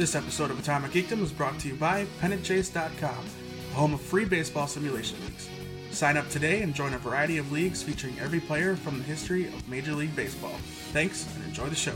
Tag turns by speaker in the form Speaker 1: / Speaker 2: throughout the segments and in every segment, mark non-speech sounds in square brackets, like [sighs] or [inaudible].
Speaker 1: This episode of Atomic Geekdom is brought to you by PennantChase.com, the home of free baseball simulation leagues. Sign up today and join a variety of leagues featuring every player from the history of Major League Baseball. Thanks and enjoy the show.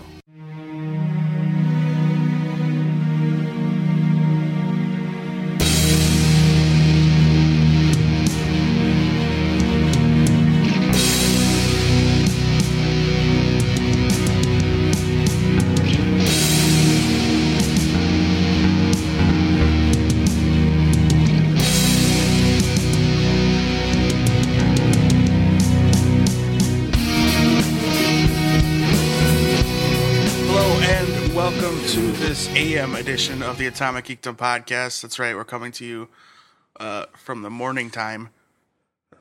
Speaker 1: AM edition of the Atomic Geekdom podcast. That's right, we're coming to you uh, from the morning time.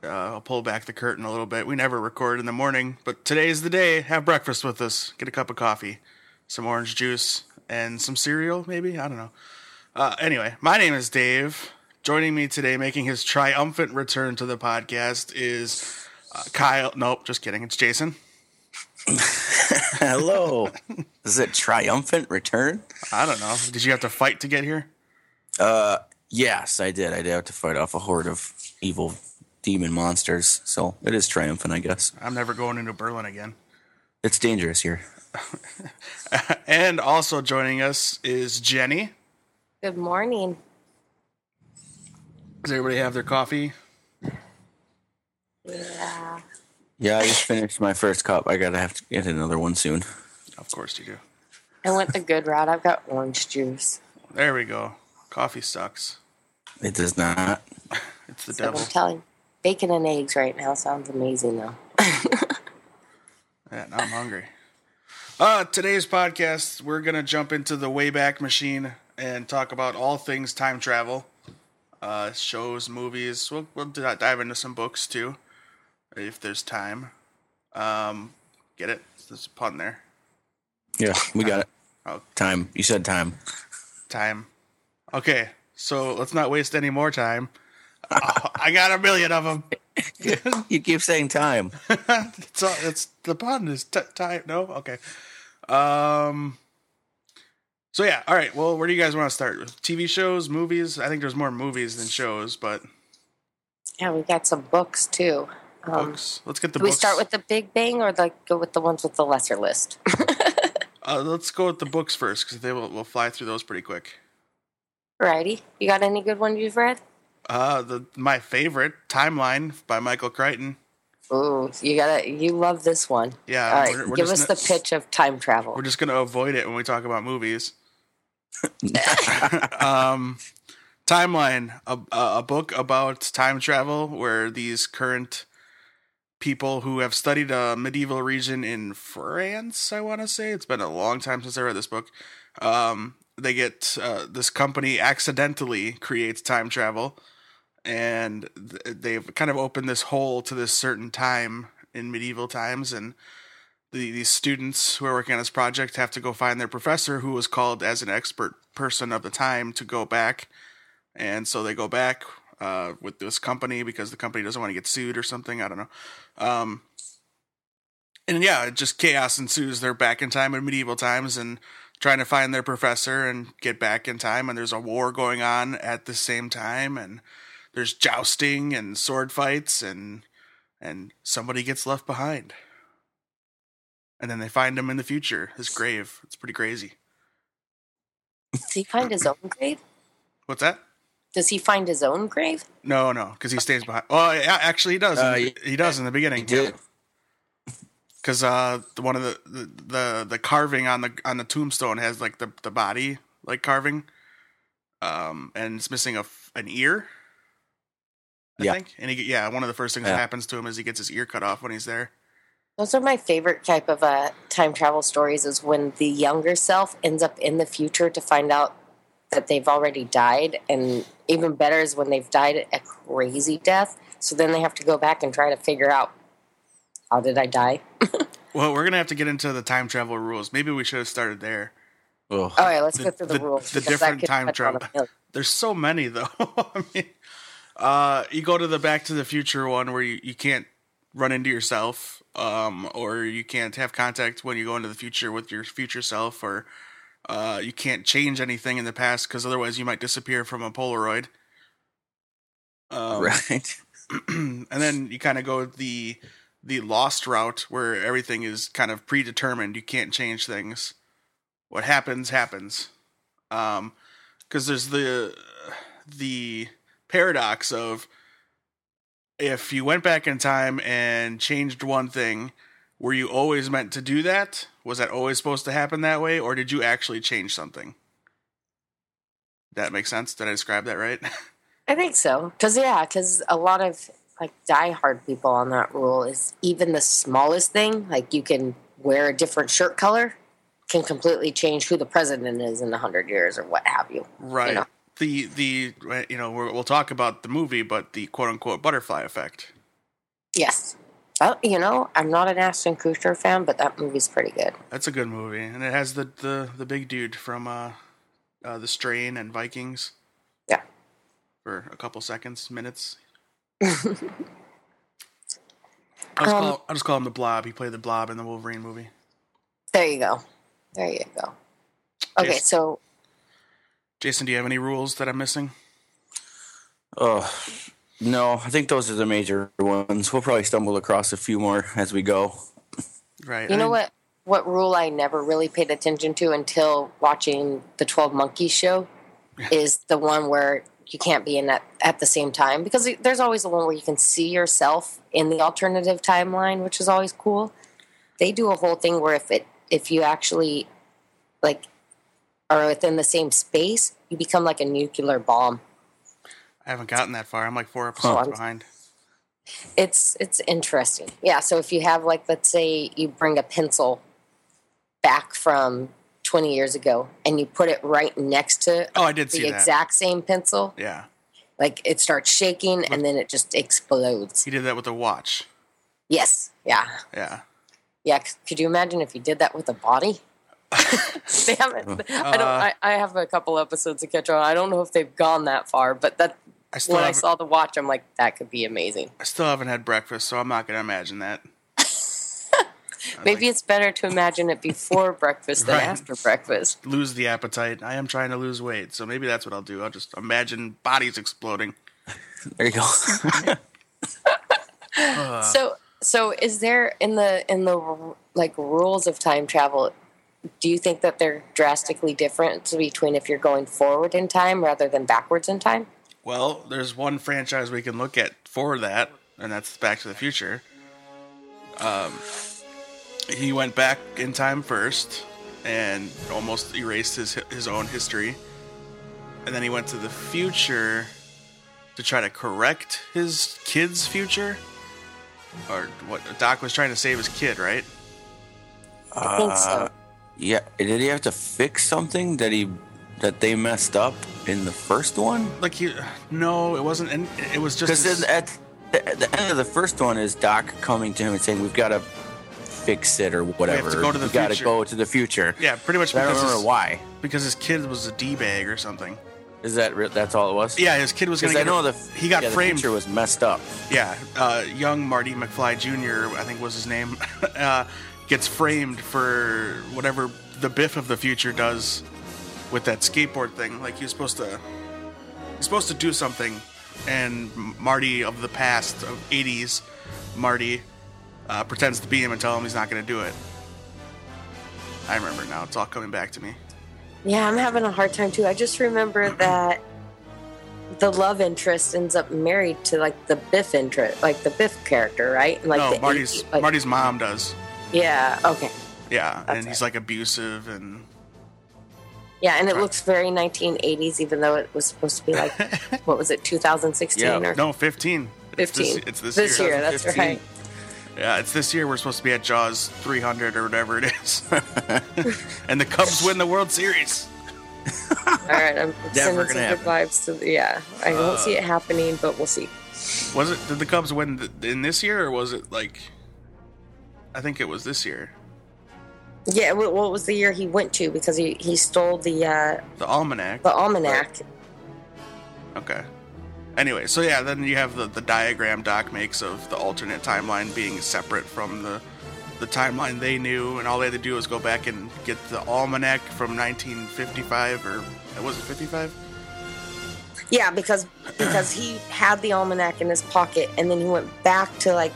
Speaker 1: Uh, I'll pull back the curtain a little bit. We never record in the morning, but today's the day. Have breakfast with us. Get a cup of coffee, some orange juice, and some cereal, maybe? I don't know. Uh, anyway, my name is Dave. Joining me today, making his triumphant return to the podcast, is uh, Kyle. Nope, just kidding. It's Jason. [laughs]
Speaker 2: Hello. Is it triumphant return?
Speaker 1: I don't know. Did you have to fight to get here?
Speaker 2: Uh, yes, I did. I did have to fight off a horde of evil demon monsters. So it is triumphant, I guess.
Speaker 1: I'm never going into Berlin again.
Speaker 2: It's dangerous here. [laughs]
Speaker 1: And also joining us is Jenny.
Speaker 3: Good morning.
Speaker 1: Does everybody have their coffee?
Speaker 3: Yeah.
Speaker 2: Yeah, I just finished my first cup. I gotta have to get another one soon.
Speaker 1: Of course you do.
Speaker 3: I went the good route. I've got orange juice.
Speaker 1: There we go. Coffee sucks.
Speaker 2: It does not. [laughs]
Speaker 1: It's the
Speaker 3: So
Speaker 1: devil.
Speaker 3: I'm telling bacon and eggs right now sounds amazing though. [laughs]
Speaker 1: Yeah, now I'm hungry. Uh, today's podcast, we're going to jump into the Wayback Machine and talk about all things time travel. Uh, shows, movies. We'll, we'll dive into some books too, if there's time. Um, get it? There's a pun there.
Speaker 2: Yeah, we got it. [laughs]
Speaker 1: Oh.
Speaker 2: Time. You said time.
Speaker 1: Time. Okay, so let's not waste any more time. Oh, [laughs] I got a million of them. [laughs]
Speaker 2: you keep saying time.
Speaker 1: it's all, it's the pun is t- time. No, okay. Um. So yeah, all right. Well, where do you guys want to start? With TV shows, movies? I think there's more movies than shows, but
Speaker 3: Yeah, we got some books too. Um,
Speaker 1: books. Let's get the
Speaker 3: do we start with the Big Bang or like go with the ones with the lesser list? [laughs]
Speaker 1: Uh, let's go with the books first because they will we'll fly through those pretty quick.
Speaker 3: Righty, You got any good ones you've read?
Speaker 1: Uh, the my favorite Timeline by Michael Crichton.
Speaker 3: Ooh, you gotta you love this one.
Speaker 1: Yeah,
Speaker 3: All right,
Speaker 1: we're- we're
Speaker 3: give us the pitch of time travel.
Speaker 1: We're just gonna avoid it when we talk about movies. [laughs] [laughs] um, timeline, a, a book about time travel where these current people who have studied a medieval region in France, I want to say it's been a long time since I read this book. Um, they get uh, this company accidentally creates time travel, and th- they've kind of opened this hole to this certain time in medieval times, and the, these students who are working on this project have to go find their professor who was called as an expert person of the time to go back and so they go back uh, with this company because the company doesn't want to get sued or something i don't know um, and yeah it just chaos ensues they're back in time in medieval times and trying to find their professor and get back in time and there's a war going on at the same time and there's jousting and sword fights and and somebody gets left behind and then they find him in the future, his grave. It's pretty crazy.
Speaker 3: Does he find his own grave?
Speaker 1: What's that?
Speaker 3: Does he find his own grave?
Speaker 1: No, no, because he stays behind. Well, yeah, actually, he does.
Speaker 2: Uh,
Speaker 1: the- he does in the beginning.
Speaker 2: You did.
Speaker 1: Because [laughs] uh, one of the, the the the carving on the on the tombstone has like the the body like carving, um, and it's missing a f- an ear. I
Speaker 2: Yeah.
Speaker 1: think, and he yeah, one of the first things that happens to him is he gets his ear cut off when he's there.
Speaker 3: Those are my favorite type of uh, time travel stories. Is when the younger self ends up in the future to find out that they've already died, and even better is when they've died a crazy death. So then they have to go back and try to figure out how did I die. [laughs]
Speaker 1: Well, we're gonna have to get into the time travel rules. Maybe we should have started there.
Speaker 2: Oh,
Speaker 3: All right, let's
Speaker 1: The-
Speaker 3: go through the,
Speaker 1: the-
Speaker 3: rules.
Speaker 1: the different time
Speaker 3: touch on a
Speaker 1: travel- [laughs] There's so many though. [laughs] I mean, uh, you go to the Back to the Future one where you, you can't run into yourself, um, or you can't have contact when you go into the future with your future self, or Uh, you can't change anything in the past because otherwise you might disappear from a Polaroid. Um,
Speaker 2: right. [clears throat]
Speaker 1: and then you kind of go the the lost route where everything is kind of predetermined. You can't change things. What happens happens. Um, because there's the the paradox of if you went back in time and changed one thing, were you always meant to do that? Was that always supposed to happen that way, or did you actually change something? That makes sense. Did I describe that right? [laughs]
Speaker 3: I think so. Because, yeah, because a lot of like diehard people on that rule is even the smallest thing, like you can wear a different shirt color, can completely change who the president is in a hundred years or what have you.
Speaker 1: Right.
Speaker 3: You know?
Speaker 1: The the you know we're, we'll talk about the movie, but the quote unquote butterfly effect.
Speaker 3: Yes. Oh, you know, I'm not an Ashton Kutcher fan, but that movie's pretty good.
Speaker 1: That's a good movie, and it has the the, the big dude from uh, uh, the Strain and Vikings
Speaker 3: Yeah.
Speaker 1: for a couple seconds, minutes. [laughs] I'll just,
Speaker 3: Um,
Speaker 1: call, I'll just call him the Blob. He played the Blob in the Wolverine movie.
Speaker 3: There you go. There you go. Okay,
Speaker 1: Jason.
Speaker 3: so
Speaker 1: Jason, do you have any rules that I'm missing?
Speaker 2: Oh, no, I think those are the major ones. We'll probably stumble across a few more as we go.
Speaker 1: Right.
Speaker 3: you know what? What rule I never really paid attention to until watching the Twelve Monkeys show is the one where you can't be in at at the same time because there's always the one where you can see yourself in the alternative timeline, which is always cool. They do a whole thing where if it if you actually like are within the same space, you become like a nuclear bomb.
Speaker 1: I haven't gotten that far. I'm like four episodes
Speaker 3: I'm-
Speaker 1: behind.
Speaker 3: it's it's interesting yeah so if you have like let's say you bring a pencil back from 20 years ago and you put it right next to
Speaker 1: Oh, I did
Speaker 3: the
Speaker 1: see that.
Speaker 3: exact same pencil
Speaker 1: Yeah,
Speaker 3: like it starts shaking and then it just explodes
Speaker 1: he did that with a watch.
Speaker 3: yes yeah
Speaker 1: Yeah.
Speaker 3: yeah could you imagine if you did that with a body [laughs] they haven't [laughs] i don't
Speaker 1: Uh,
Speaker 3: I, I have a couple episodes to catch on i don't know if they've gone that far but that
Speaker 1: I still
Speaker 3: when i saw the watch i'm like that could be amazing
Speaker 1: I still haven't had breakfast, so I'm not going to imagine that. [laughs]
Speaker 3: maybe it's better to imagine it before breakfast than
Speaker 1: Right.
Speaker 3: after breakfast
Speaker 1: lose the appetite. I am trying to lose weight, so maybe that's what I'll do. I'll just imagine bodies exploding. [laughs]
Speaker 2: There you go. [laughs]
Speaker 3: so so is there in the in the like rules of time travel do you think that they're drastically different between if you're going forward in time rather than backwards in time
Speaker 1: Well, there's one franchise we can look at for that, and that's Back to the Future. Um, he went back in time first and almost erased his his own history, and then he went to the future to try to correct his kid's future. Or what? Doc was trying to save his kid, right?
Speaker 3: i think so
Speaker 2: Uh, yeah, did he have to fix something that he that they messed up in the first one?
Speaker 1: Like you, no, it wasn't. And it was just
Speaker 2: Because at, the- at the end of the first one is Doc coming to him and saying, "We've got to fix it or whatever.
Speaker 1: go to the
Speaker 2: got to go to the future."
Speaker 1: yeah, pretty much
Speaker 2: I don't remember
Speaker 1: his,
Speaker 2: why.
Speaker 1: because his kid was a d bag or something.
Speaker 2: Is that re- that's all it was?
Speaker 1: Yeah, his kid was going
Speaker 2: Because
Speaker 1: to
Speaker 2: I know
Speaker 1: a-
Speaker 2: the
Speaker 1: he got
Speaker 2: yeah, the
Speaker 1: framed.
Speaker 2: future was messed up.
Speaker 1: Yeah, uh, young Marty McFly Jr. I think was his name. [laughs] uh, gets framed for whatever the Biff of the future does with that skateboard thing. Like he was supposed to, he's supposed to do something, and Marty of the past of '80s, Marty uh, pretends to be him and tell him he's not going to do it. I remember now. It's all coming back to me.
Speaker 3: yeah i'm having a hard time too i just remember [clears throat] that the love interest ends up married to like the biff interest like the biff character right And, like
Speaker 1: no, Marty's
Speaker 3: eight- like-
Speaker 1: Marty's mom does.
Speaker 3: yeah okay
Speaker 1: Yeah, and he's
Speaker 3: right.
Speaker 1: like abusive and
Speaker 3: yeah and it looks very 1980s even though it was supposed to be like [laughs] what was it 2016
Speaker 2: Yeah,
Speaker 3: or
Speaker 1: no 15. It's this,
Speaker 3: 15
Speaker 1: it's this,
Speaker 3: this
Speaker 1: year.
Speaker 3: year that's
Speaker 2: 2015.
Speaker 3: right
Speaker 1: Yeah, it's this year. We're supposed to be at Jaws 300 or whatever it is, [laughs] and the Cubs win the World Series. [laughs]
Speaker 3: All right, I'm sending
Speaker 2: gonna
Speaker 3: some good
Speaker 2: happen.
Speaker 3: vibes to the, yeah. I don't uh. see it happening, but we'll see.
Speaker 1: Was it? Did the Cubs win th- in this year, or was it like? I think it was this year.
Speaker 3: Yeah, what, what was the year he went to? Because he, he stole the uh,
Speaker 1: The almanac.
Speaker 3: the almanac.
Speaker 1: Okay. Anyway, so yeah, then you have the, the diagram Doc makes of the alternate timeline being separate from the the timeline they knew, and all they had to do was go back and get the almanac from 1955 or was it 55?
Speaker 3: Yeah, because because he had the almanac in his pocket, and then he went back to like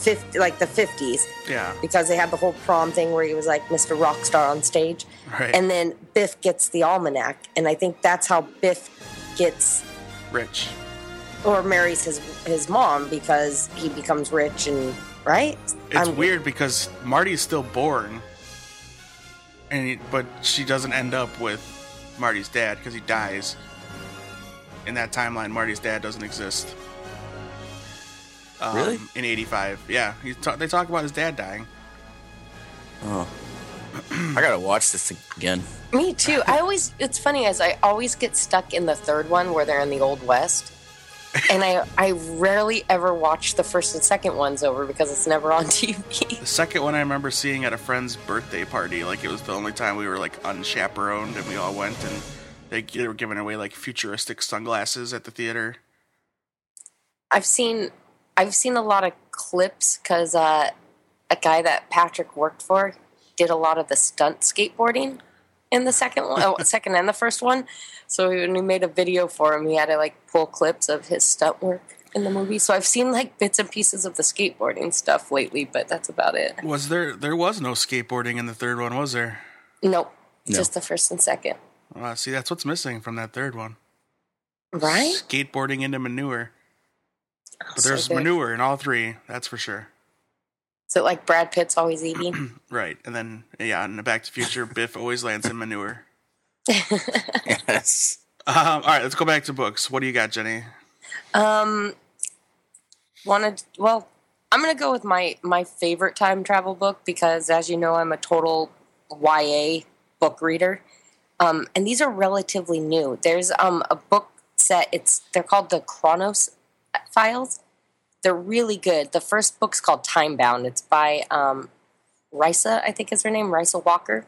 Speaker 3: fifty, like the fifties,
Speaker 1: Yeah,
Speaker 3: because they had the whole prom thing where he was like Mr. Rockstar on stage,
Speaker 1: right.
Speaker 3: and then Biff gets the almanac, and I think that's how Biff gets
Speaker 1: Rich.
Speaker 3: or marries his his mom because he becomes rich and right.
Speaker 1: It's
Speaker 3: I'm-
Speaker 1: weird because Marty's still born, and he, but she doesn't end up with Marty's dad because he dies. In that timeline, Marty's dad doesn't exist. Um,
Speaker 2: Really?
Speaker 1: In '85, yeah, he ta- they talk about his dad dying.
Speaker 2: Oh. [clears throat] I gotta watch this again.
Speaker 3: Me too. I always it's funny as I always get stuck in the third one where they're in the old west. And I I rarely ever watch the first and second ones over because it's never on [laughs] TV.
Speaker 1: The second one I remember seeing at a friend's birthday party. Like it was the only time we were like unchaperoned, and we all went and they, they were giving away like futuristic sunglasses at the theater.
Speaker 3: I've seen I've seen a lot of clips because uh, a guy that Patrick worked for did a lot of the stunt skateboarding in the second one, oh, [laughs] second and the first one. So when we made a video for him, he had to like pull clips of his stunt work in the movie. So I've seen like bits and pieces of the skateboarding stuff lately, but that's about it.
Speaker 1: Was there? There was no skateboarding in the third one, was there?
Speaker 3: Nope,
Speaker 2: No.
Speaker 3: just the first and second.
Speaker 1: Uh, see, that's what's missing from that third one.
Speaker 3: Right?
Speaker 1: Skateboarding into manure. But
Speaker 3: So
Speaker 1: there's
Speaker 3: good.
Speaker 1: manure in all three, that's for sure.
Speaker 3: So like Brad Pitt's always eating. [clears throat]
Speaker 1: Right. And then, yeah, in the Back to the Future, Biff always lands in manure. [laughs]
Speaker 2: Yes.
Speaker 1: Um, all right, let's go back to books. What do you got, Jenny?
Speaker 3: Um, wanted well, I'm gonna go with my my favorite time travel book because, as you know, I'm a total YA book reader. Um, and these are relatively new. There's um a book set. It's they're called the Chronos Files. They're really good. The first book's called Time Bound. It's by um, Rysa, I think is her name, Rysa Walker.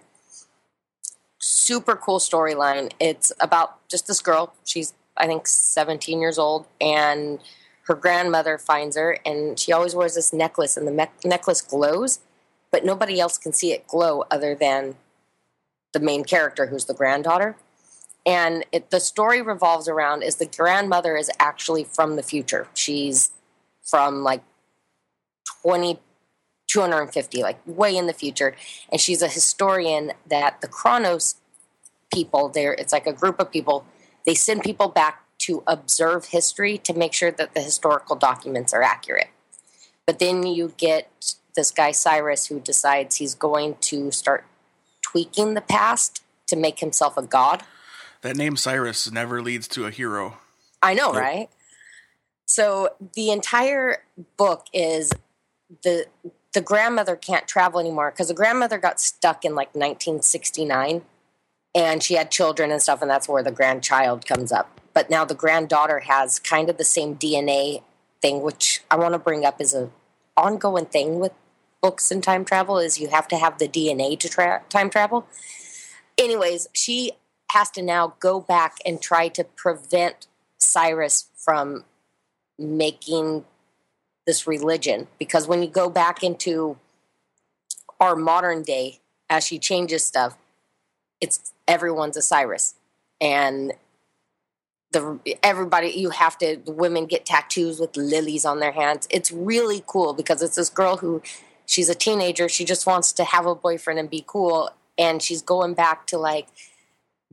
Speaker 3: Super cool storyline. It's about just this girl. She's I think 17 years old, and her grandmother finds her, and she always wears this necklace, and the me- necklace glows, but nobody else can see it glow other than the main character, who's the granddaughter. And it, the story revolves around is the grandmother is actually from the future. She's from like 20, 250, like way in the future, and she's a historian that the Chronos people there. It's like a group of people they send people back to observe history to make sure that the historical documents are accurate. But then you get this guy Cyrus who decides he's going to start tweaking the past to make himself a god.
Speaker 1: That name Cyrus never leads to a hero.
Speaker 3: I know, right? So the entire book is the the grandmother can't travel anymore because the grandmother got stuck in like 1969 and she had children and stuff and that's where the grandchild comes up. But now the granddaughter has kind of the same DNA thing which I want to bring up as a ongoing thing with books and time travel is you have to have the DNA to tra- time travel. Anyways, she has to now go back and try to prevent Cyrus from making this religion. Because when you go back into our modern day as she changes stuff it's everyone's a Cyrus. And the everybody you have to the women get tattoos with lilies on their hands. It's really cool because it's this girl who she's a teenager. She just wants to have a boyfriend and be cool. And she's going back to like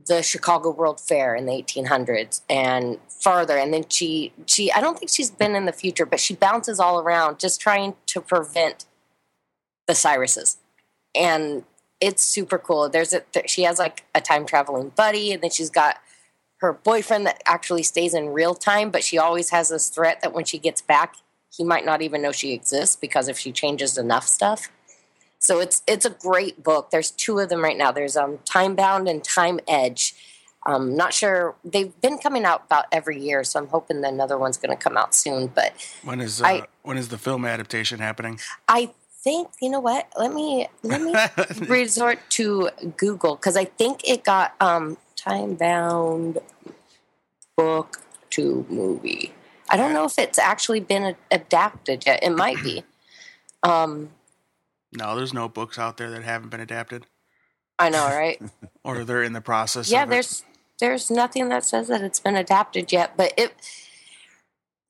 Speaker 3: the Chicago World Fair in the 1800s and farther and then she she I don't think she's been in the future but she bounces all around just trying to prevent the Cyruses and it's super cool. There's a she has like a time traveling buddy and then she's got her boyfriend that actually stays in real time but she always has this threat that when she gets back he might not even know she exists because if she changes enough stuff so it's it's a great book. There's two of them right now. There's um Time Bound and Time Edge. Um, not sure they've been coming out about every year, so I'm hoping that another one's going to come out soon. But
Speaker 1: When is uh,
Speaker 3: I-
Speaker 1: when is the film adaptation happening?
Speaker 3: I think you know what? Let me let me [laughs] resort to Google because I think it got um Time Bound book to movie. I don't know if it's actually been adapted yet. It might be. Um,
Speaker 1: No, there's no books out there that haven't been adapted,
Speaker 3: I know, right? [laughs]
Speaker 1: or they're in the process.
Speaker 3: yeah, there's there's nothing that says that it's been adapted yet, but it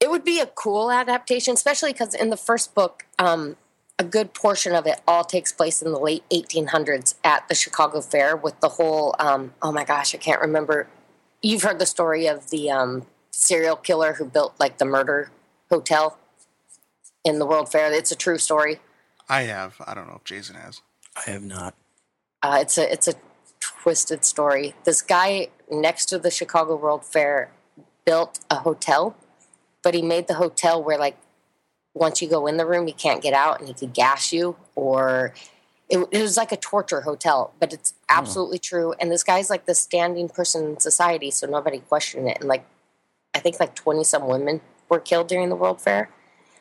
Speaker 3: it would be a cool adaptation, especially because in the first book, um, a good portion of it all takes place in the late 1800s at the Chicago Fair with the whole. Um, oh my gosh, I can't remember. You've heard the story of the um, serial killer who built like the murder hotel in the World Fair. It's a true story.
Speaker 1: I have. I don't know if Jason has.
Speaker 2: I have not.
Speaker 3: Uh, it's a it's a twisted story. This guy next to the Chicago World Fair built a hotel, but he made the hotel where like once you go in the room you can't get out, and he could gas you, or it, it was like a torture hotel. But it's absolutely true. And this guy's like the standing person in society, so nobody questioned it. And like I think like twenty some women were killed during the World Fair.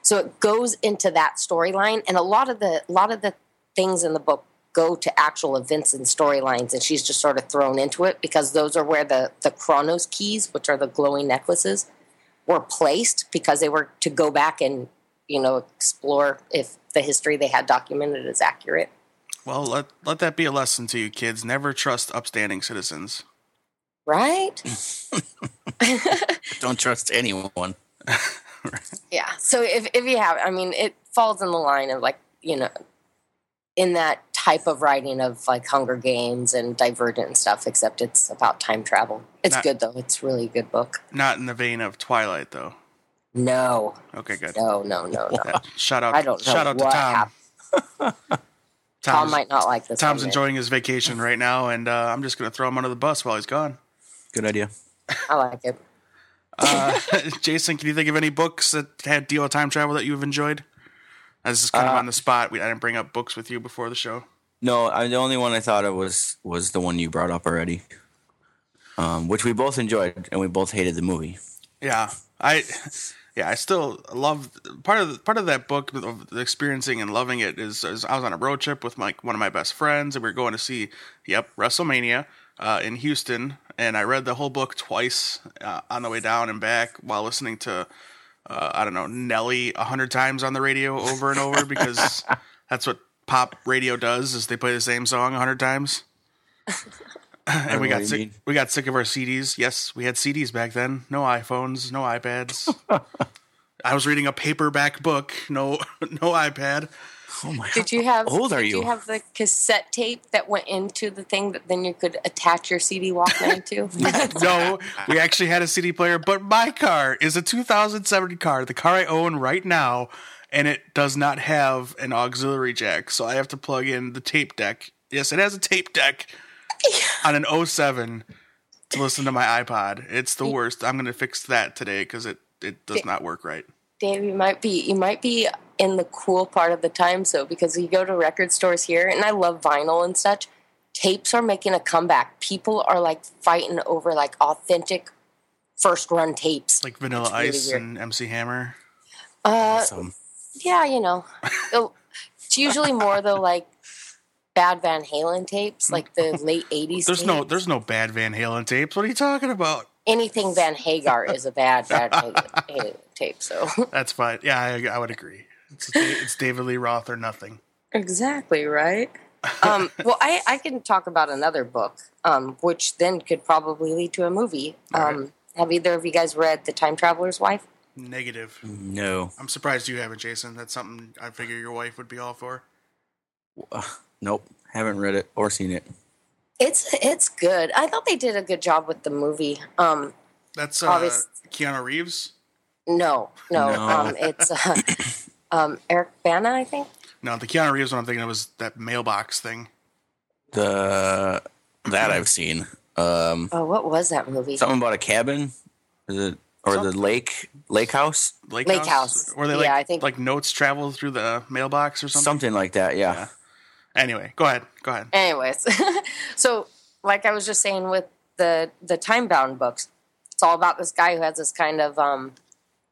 Speaker 3: So it goes into that storyline, and a lot of the a lot of the things in the book go to actual events and storylines, and she's just sort of thrown into it because those are where the the Chronos keys, which are the glowing necklaces, were placed because they were to go back and you know explore if the history they had documented is accurate.
Speaker 1: Well, let let that be a lesson to you kids. Never trust upstanding citizens.
Speaker 3: Right? [laughs]
Speaker 2: Don't trust anyone. [laughs] [laughs]
Speaker 3: Yeah. So if if you have, I mean, it falls in the line of like you know, in that type of writing of like Hunger Games and Divergent and stuff. Except it's about time travel. It's
Speaker 1: Not-
Speaker 3: good though. It's really a good book.
Speaker 1: Not in the vein of Twilight, though.
Speaker 3: No,
Speaker 1: Okay, good.
Speaker 3: no, no, no, no.
Speaker 1: Shout out!
Speaker 3: I don't know
Speaker 1: shout out to
Speaker 3: what
Speaker 1: Tom. [laughs]
Speaker 3: Tom might not like this.
Speaker 1: Tom's enjoying his vacation right now, and uh, I'm just going to throw him under the bus while he's gone.
Speaker 2: Good idea.
Speaker 3: I like it.
Speaker 1: Uh, [laughs] Jason, can you think of any books that had deal with time travel that you've enjoyed? This is kind of
Speaker 2: Uh,
Speaker 1: on the spot. We I didn't bring up books with you before the show.
Speaker 2: No, I, the only one I thought of was was the one you brought up already, um, which we both enjoyed and we both hated the movie.
Speaker 1: Yeah, I yeah, I still love part of the, part of that book of the experiencing and loving it is, is I was on a road trip with my one of my best friends and we were going to see yep WrestleMania uh, in Houston and I read the whole book twice uh, on the way down and back while listening to uh, I don't know Nelly a hundred times on the radio over and over [laughs] because that's what pop radio does is they play the same song a hundred times. [laughs] and we got sick.
Speaker 2: mean.
Speaker 1: We got sick of our CDs. Yes, we had CDs back then. No iPhones, no iPads. [laughs] I was reading a paperback book. No, no iPad.
Speaker 2: Oh my!
Speaker 3: Did you have?
Speaker 2: Old are
Speaker 3: did
Speaker 2: you?
Speaker 3: you have the cassette tape that went into the thing that then you could attach your CD Walkman to? [laughs] [laughs]
Speaker 1: No, we actually had a CD player, but my car is a 2007 car, the car I own right now, and it does not have an auxiliary jack, so I have to plug in the tape deck. Yes, it has a tape deck [laughs] on an 07 to listen to my iPod. It's the worst. I'm going to fix that today because it it does not work right.
Speaker 3: Dave, you might be you might be in the cool part of the time so because you go to record stores here and I love vinyl and such. Tapes are making a comeback. People are like fighting over like authentic first run tapes.
Speaker 1: Like Vanilla
Speaker 3: It's really
Speaker 1: Ice
Speaker 3: weird.
Speaker 1: and MC Hammer.
Speaker 3: Uh,
Speaker 2: Awesome.
Speaker 3: yeah, you know, it's usually more the like bad Van Halen tapes, like the [laughs] late '80s.
Speaker 1: There's no there's no bad Van Halen tapes. What are you talking about?
Speaker 3: anything Van Hagar is a bad Van [laughs] Halen tape. So
Speaker 1: That's fine. Yeah, I, I would agree. It's, it's David Lee Roth or nothing.
Speaker 3: exactly right. Um, [laughs] well, I, I can talk about another book, um, which then could probably lead to a movie. Um,
Speaker 1: right.
Speaker 3: Have either of you guys read The Time Traveler's Wife?
Speaker 1: Negative.
Speaker 2: No.
Speaker 1: I'm surprised you haven't, Jason. That's something I figure your wife would be all for.
Speaker 2: Uh, nope. Haven't read it or seen it.
Speaker 3: It's it's good. I thought they did a good job with the movie. Um,
Speaker 1: That's uh,
Speaker 3: Obvious-
Speaker 1: Keanu Reeves.
Speaker 3: no, no,
Speaker 2: No.
Speaker 3: Um, it's uh, [laughs] um, Eric Bana, I think.
Speaker 1: No, the Keanu Reeves one I'm thinking of was that mailbox thing.
Speaker 2: The that I've seen. Um,
Speaker 3: Oh, what was that movie?
Speaker 2: something about a cabin, is it or the lake lake house,
Speaker 1: Lake,
Speaker 3: Lake House.
Speaker 1: Where they
Speaker 3: Yeah, I think-
Speaker 1: like notes travel through the mailbox or something.
Speaker 2: something like that. Yeah.
Speaker 1: Anyway, go ahead. Go ahead.
Speaker 3: anyways [laughs] so like i was just saying with the the time bound books it's all about this guy who has this kind of um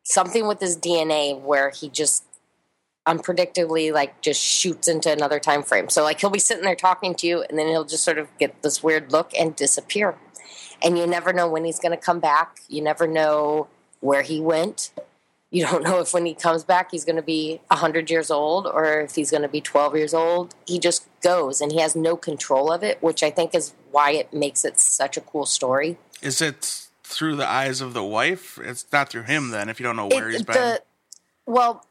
Speaker 3: something with his dna where he just unpredictably like just shoots into another time frame so like he'll be sitting there talking to you and then he'll just sort of get this weird look and disappear and you never know when he's going to come back you never know where he went you don't know if when he comes back he's going to be 100 years old or if he's going to be 12 years old. He just goes and he has no control of it, which I think is why it makes it such a cool story.
Speaker 1: Is it through the eyes of the wife? It's not through him then. If you don't know where
Speaker 3: It-
Speaker 1: he's been.
Speaker 3: the- well,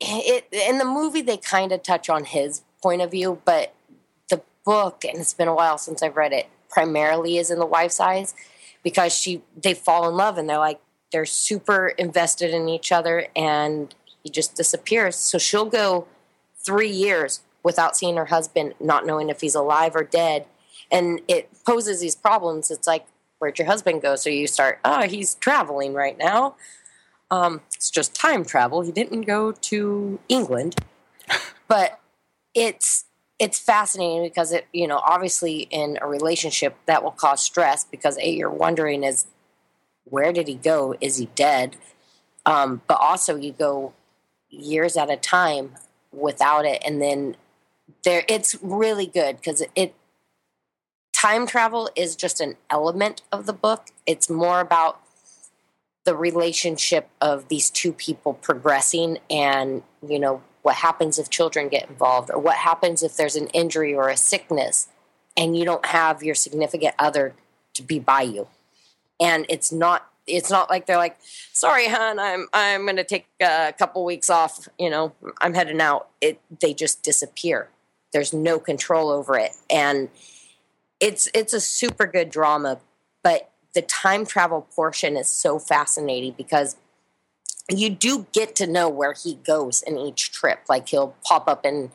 Speaker 3: it in the movie they kind of touch on his point of view, but the book, and it's been a while since I've read it, primarily is in the wife's eyes because she they fall in love and they're like they're super invested in each other and he just disappears. So she'll go three years without seeing her husband, not knowing if he's alive or dead. And it poses these problems. It's like, where'd your husband go? So you start, oh, he's traveling right now. Um, it's just time travel. He didn't go to England, but it's it's fascinating because it you know obviously in a relationship that will cause stress because a you're wondering is where did he go? Is he dead? Um, but also you go years at a time without it, and then there it's really good because it, it time travel is just an element of the book. It's more about the relationship of these two people progressing and you know what happens if children get involved or what happens if there's an injury or a sickness and you don't have your significant other to be by you. And it's not it's not like they're like sorry hon i'm i'm going to take a couple weeks off you know i'm heading out. It they just disappear. There's no control over it. And it's it's a super good drama but the time travel portion is so fascinating because you do get to know where he goes in each trip. Like he'll pop up in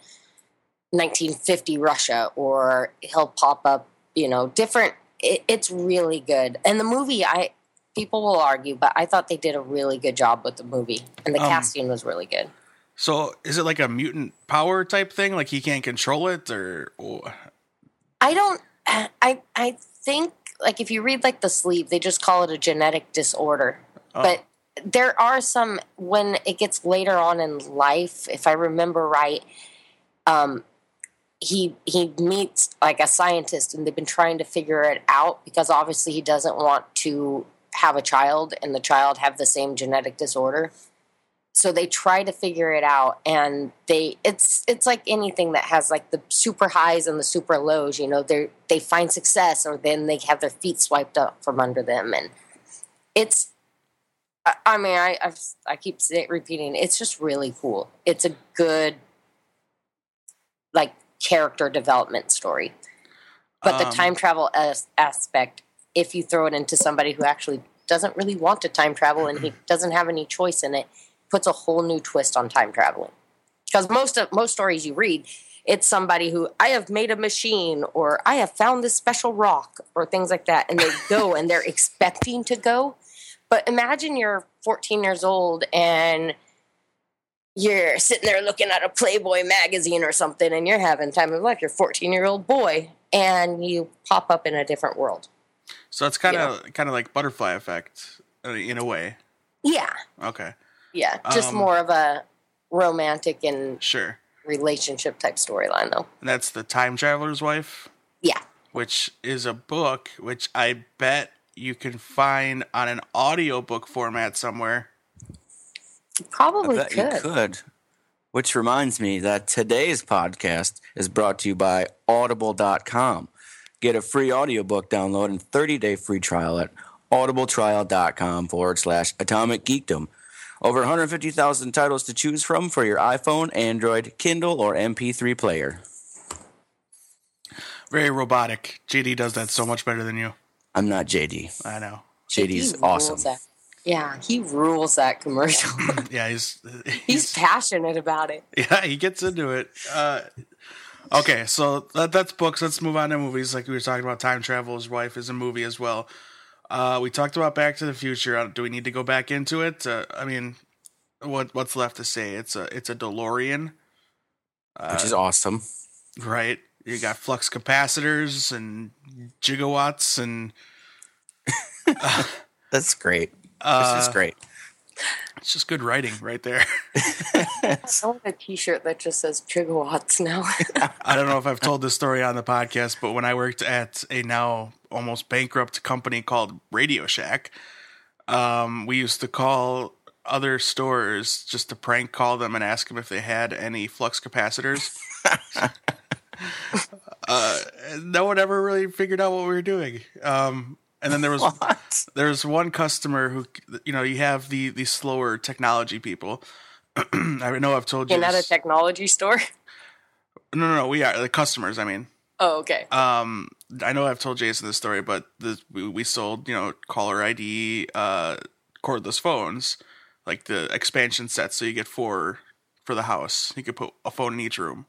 Speaker 3: 1950 Russia, or he'll pop up, you know, different. It, it's really good. And the movie, I people will argue, but I thought they did a really good job with the movie, and the
Speaker 1: Um,
Speaker 3: casting was really good.
Speaker 1: so is it like a mutant power type thing? Like he can't control it, or, or
Speaker 3: I don't. I I think like if you read like the sleeve, they just call it a genetic disorder.
Speaker 1: Oh.
Speaker 3: But there are some when it gets later on in life, if I remember right, um, he he meets like a scientist, and they've been trying to figure it out because obviously he doesn't want to have a child and the child have the same genetic disorder so they try to figure it out and they it's it's like anything that has like the super highs and the super lows you know they they find success or then they have their feet swiped up from under them and it's i, I mean i I've, i keep say, repeating it's just really cool. It's a good like character development story. But the
Speaker 1: Um,
Speaker 3: time travel as, aspect if you throw it into somebody who actually doesn't really want to time travel and he [clears throat] doesn't have any choice in it puts a whole new twist on time traveling. Because most of most stories you read it's somebody who i have made a machine or i have found this special rock or things like that and they [laughs] go and they're expecting to go. But imagine you're 14 years old and you're sitting there looking at a playboy magazine or something and you're having time of life. You're a 14 year old boy and you pop up in a different world.
Speaker 1: So it's kind of kind of like butterfly effect uh, in a way.
Speaker 3: yeah.
Speaker 1: Okay,
Speaker 3: yeah just
Speaker 1: Um,
Speaker 3: more of a romantic and
Speaker 1: sure.
Speaker 3: relationship type storyline though
Speaker 1: And that's the time traveler's wife,
Speaker 3: yeah
Speaker 1: which is a book which I bet you can find on an audiobook format somewhere.
Speaker 3: you probably
Speaker 2: I bet
Speaker 3: could.
Speaker 2: you could. Which reminds me that today's podcast is brought to you by audible.com. Get a free audiobook download and 30 day free trial at audibletrial.com forward slash atomic geekdom. Over 150,000 titles to choose from for your iPhone, Android, Kindle, or MP3 player.
Speaker 1: Very robotic. JD does that so much better than you.
Speaker 2: I'm not JD.
Speaker 1: I know.
Speaker 2: JD's awesome.
Speaker 3: that- Yeah, he rules that commercial. [laughs]
Speaker 1: Yeah, he's
Speaker 3: He's
Speaker 1: he's
Speaker 3: passionate about it. [laughs]
Speaker 1: yeah he gets into it. Uh, okay, so that, that's books. Let's move on to movies. Like we were talking about, time travel's wife is a movie as well. Uh, we talked about Back to the Future. Uh, Do we need to go back into it? Uh, I mean, what what's left to say? It's a it's a DeLorean,
Speaker 2: which is awesome.
Speaker 1: right? You got flux capacitors and gigawatts and [laughs]
Speaker 2: That's great.
Speaker 1: uh,
Speaker 2: this is great.
Speaker 1: It's just good writing right there. [laughs]
Speaker 3: I want a T-shirt that just says gigawatts now.
Speaker 1: I don't know if I've told this story on the podcast, but when I worked at a now almost bankrupt company called Radio Shack, um, we used to call other stores just to prank call them and ask them if they had any flux capacitors. [laughs] uh, no one ever really figured out what we were doing. Um, and then there was [laughs]
Speaker 2: What?
Speaker 1: there was one customer who you know you have the the slower technology people. [clears throat] I know I've told you.
Speaker 3: You're not a technology store.
Speaker 1: no, no, no. We are the customers. I mean,
Speaker 3: Oh, okay.
Speaker 1: um, I know I've told Jason this story, but this, we, we sold, you know, caller ID, uh, cordless phones, like the expansion sets. So you get four for the house. You could put a phone in each room.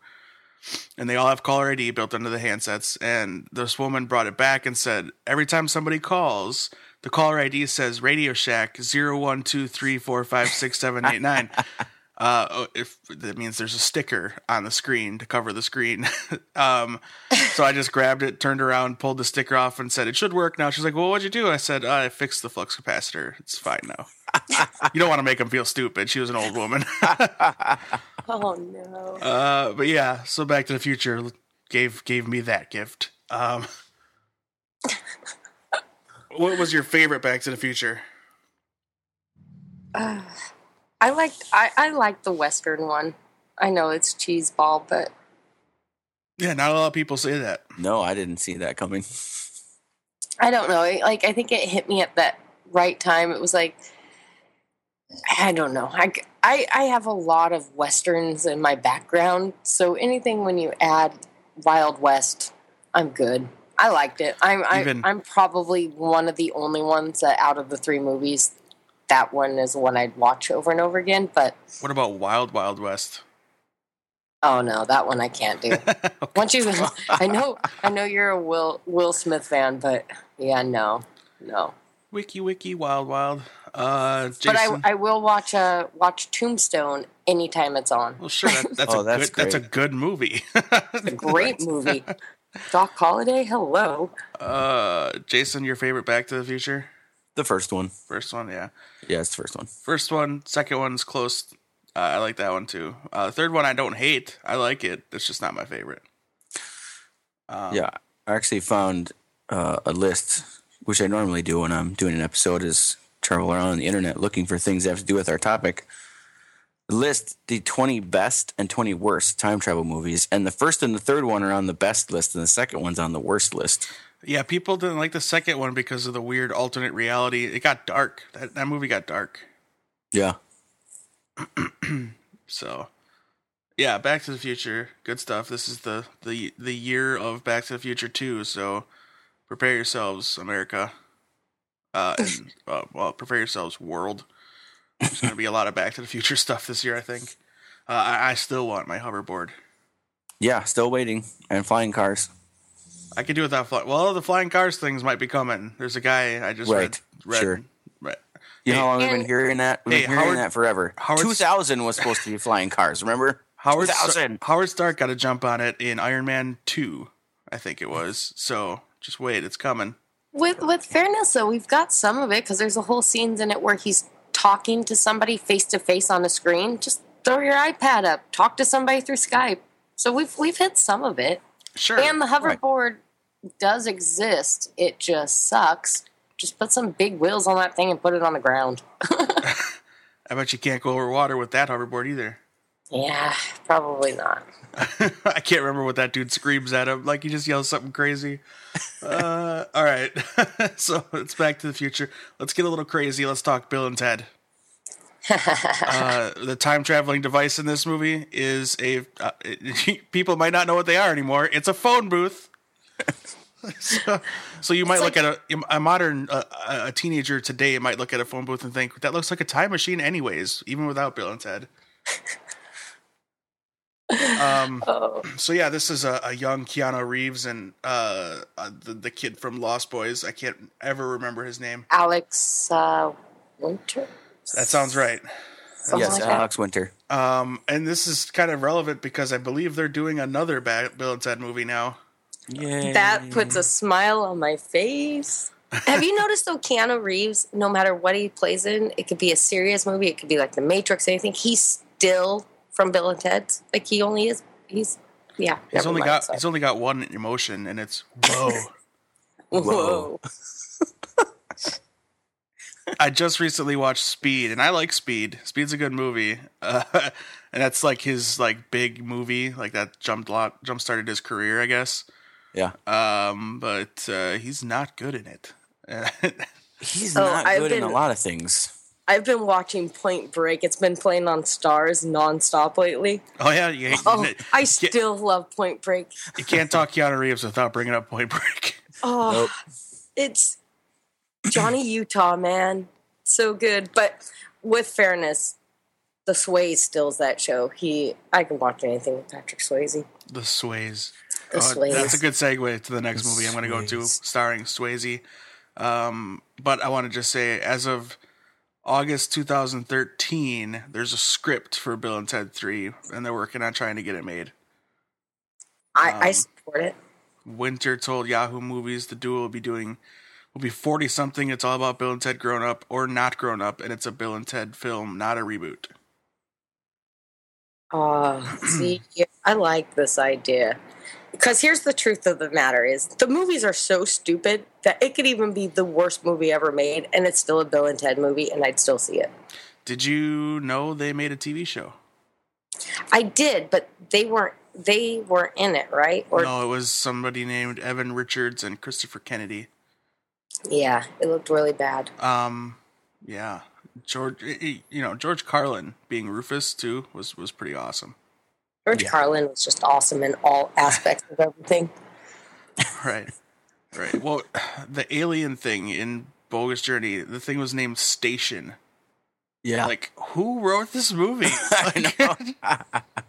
Speaker 1: And they all have caller ID built into the handsets. And this woman brought it back and said, every time somebody calls, the caller ID says Radio Shack 0123456789. [laughs] Uh, oh, if that means there's a sticker on the screen to cover the screen. [laughs] um, so I just grabbed it, turned around, pulled the sticker off, and said it should work now. She's like, "Well, what'd you do?" I said, uh, "I fixed the flux capacitor. It's fine now." You don't want to make them feel stupid. She was an old woman. [laughs]
Speaker 3: Oh no.
Speaker 1: uh, but yeah, so Back to the Future gave gave me that gift. Um, [laughs] what was your favorite Back to the Future?
Speaker 3: Uh, I liked I, I liked the western one. I know it's cheese ball, but
Speaker 1: Yeah, not a lot of people say that.
Speaker 2: No, I didn't see that coming. [laughs]
Speaker 3: I don't know. Like I think it hit me at that right time. It was like I don't know. I, I, I have a lot of westerns in my background, so anything when you add Wild West, I'm good. I liked it. I'm I,
Speaker 1: Even-
Speaker 3: I'm probably one of the only ones that out of the three movies, that one is one I'd watch over and over again. But
Speaker 1: What about Wild Wild West?
Speaker 3: oh no, that one I can't do. [laughs] Once you, [laughs] [laughs] I know I know you're a Will Will Smith fan, but yeah, no, no.
Speaker 1: Wiki Wiki Wild Wild. Uh, Jason.
Speaker 3: But I, I will watch uh watch Tombstone anytime it's on.
Speaker 1: well, sure. That, that's [laughs]
Speaker 2: Oh,
Speaker 1: a
Speaker 2: that's
Speaker 1: good. That's a good movie. [laughs]
Speaker 3: a Great movie. [laughs] Doc Holliday, hello.
Speaker 1: uh, Jason, your favorite Back to the Future?
Speaker 2: The first one.
Speaker 1: First one, yeah.
Speaker 2: Yeah, it's the first one.
Speaker 1: First one, second one's close. Uh, I like that one too. Uh, third one, I don't hate. I like it. It's just not my favorite. Um,
Speaker 2: yeah, I actually found uh, a list, which I normally do when I'm doing an episode, is travel around on the internet looking for things that have to do with our topic. List the 20 best and 20 worst time travel movies, and the first and the third one are on the best list, and the second one's on the worst list.
Speaker 1: Yeah, people didn't like the second one because of the weird alternate reality. It got dark. That that movie got dark.
Speaker 2: Yeah, [clears throat]
Speaker 1: So, yeah, Back to the Future, good stuff. This is the the the year of Back to the Future two. So, prepare yourselves, America. Uh, [laughs] and uh, well, prepare yourselves, world. There's going to be a lot of Back to the Future stuff this year. I think. Uh, I, I still want my hoverboard.
Speaker 2: yeah, still waiting, and flying cars.
Speaker 1: I could do without flying. Well, the flying cars things might be coming. There's a guy I just
Speaker 2: Right,
Speaker 1: read. read
Speaker 2: sure.
Speaker 1: Right.
Speaker 2: You know how long we've been hearing that? We've
Speaker 1: Hey,
Speaker 2: been hearing
Speaker 1: Howard-
Speaker 2: that forever.
Speaker 1: Howard's-
Speaker 2: 2000 was supposed to be flying cars, remember?
Speaker 1: Howard Star- Howard Stark got a jump on it in Iron Man two, I think it was. So just wait, it's coming.
Speaker 3: With with fairness though, we've got some of it because there's a whole scenes in it where he's talking to somebody face to face on a screen. Just throw your iPad up, talk to somebody through Skype. So we've we've hit some of it.
Speaker 1: Sure.
Speaker 3: And the hoverboard does exist. It just sucks. Just put some big wheels on that thing and put it on the ground. [laughs] [laughs]
Speaker 1: I bet you can't go over water with that hoverboard either.
Speaker 3: Yeah, probably not. [laughs]
Speaker 1: I can't remember what that dude screams at him. Like he just yells something crazy. [laughs] Uh, all right. [laughs] so it's Back to the Future. Let's get a little crazy. Let's talk Bill and Ted. uh, the time traveling device in this movie is a. Uh, it- people might not know what they are anymore. It's a phone booth. so, so you might look at a, a modern uh, a teenager today might look at a phone booth and think that looks like a time machine, anyways, even without Bill and Ted. Um, [laughs]
Speaker 3: Oh,
Speaker 1: so yeah, this is a, a young Keanu Reeves and uh, uh, the the kid from Lost Boys. I can't ever remember his name.
Speaker 3: Alex uh, Winter.
Speaker 1: That sounds right.
Speaker 3: Something
Speaker 2: yes,
Speaker 3: like that.
Speaker 2: Alex Winter.
Speaker 1: Um, and this is kind of relevant because I believe they're doing another ba- Bill and Ted movie now.
Speaker 2: Yay.
Speaker 3: That puts a smile on my face. Have you noticed though, Keanu Reeves, no matter what he plays in, it could be a serious movie, it could be like The Matrix, anything. He's still from Bill and Ted. Like he only is. He's yeah.
Speaker 1: He's only
Speaker 3: mind,
Speaker 1: got
Speaker 3: sorry.
Speaker 1: he's only got one emotion, and it's whoa. [laughs]
Speaker 3: Whoa.
Speaker 1: I [laughs] I just recently watched Speed, and I like Speed. Speed's a good movie, uh, [laughs] and that's like his like big movie, like that jumped lot jump started his career, I guess.
Speaker 2: Yeah.
Speaker 1: Um, but uh, he's not good in it.
Speaker 2: He's
Speaker 3: Oh,
Speaker 2: not
Speaker 3: I've
Speaker 2: good in a lot of things.
Speaker 3: I've been watching Point Break. It's been playing on Starz nonstop lately.
Speaker 1: oh yeah, you,
Speaker 3: Oh, I still love Point Break.
Speaker 1: you can't talk Keanu Reeves without bringing up Point Break. [laughs]
Speaker 3: Oh,
Speaker 2: Nope.
Speaker 3: it's Johnny Utah, man. So good. But with fairness, the Swayze stills that show. He, I can watch anything with Patrick Swayze.
Speaker 1: The Sways.
Speaker 3: The
Speaker 1: Oh,
Speaker 3: Sways.
Speaker 1: that's a good segue to the next
Speaker 2: The
Speaker 1: movie I'm going to go to, starring Swayze. Um, but I want to just say, as of August 2013, there's a script for Bill and Ted 3, and they're working on trying to get it made.
Speaker 3: I, I
Speaker 1: um,
Speaker 3: support it.
Speaker 1: Winter told Yahoo Movies the duo will be doing will be 40 something. It's all about Bill and Ted grown up or not grown up, and it's a Bill and Ted film, not a reboot.
Speaker 3: Uh, see, I like this idea. Because here's the truth of the matter is the movies are so stupid that it could even be the worst movie ever made and it's still a Bill and Ted movie and I'd still see it.
Speaker 1: Did you know they made a TV show?
Speaker 3: I did, but they weren't they weren't in it, right? Or
Speaker 1: no, it was somebody named Evan Richards and Christopher Kennedy.
Speaker 3: yeah, it looked really bad.
Speaker 1: Um, yeah, George, you know George Carlin being Rufus too was was pretty awesome.
Speaker 3: George
Speaker 2: Yeah.
Speaker 3: Carlin was just awesome in all aspects of everything.
Speaker 1: Right, right. Well, the alien thing in Bogus Journey, the thing was named Station.
Speaker 2: Yeah.
Speaker 1: Like, who wrote this movie? [laughs]
Speaker 2: I know. [laughs]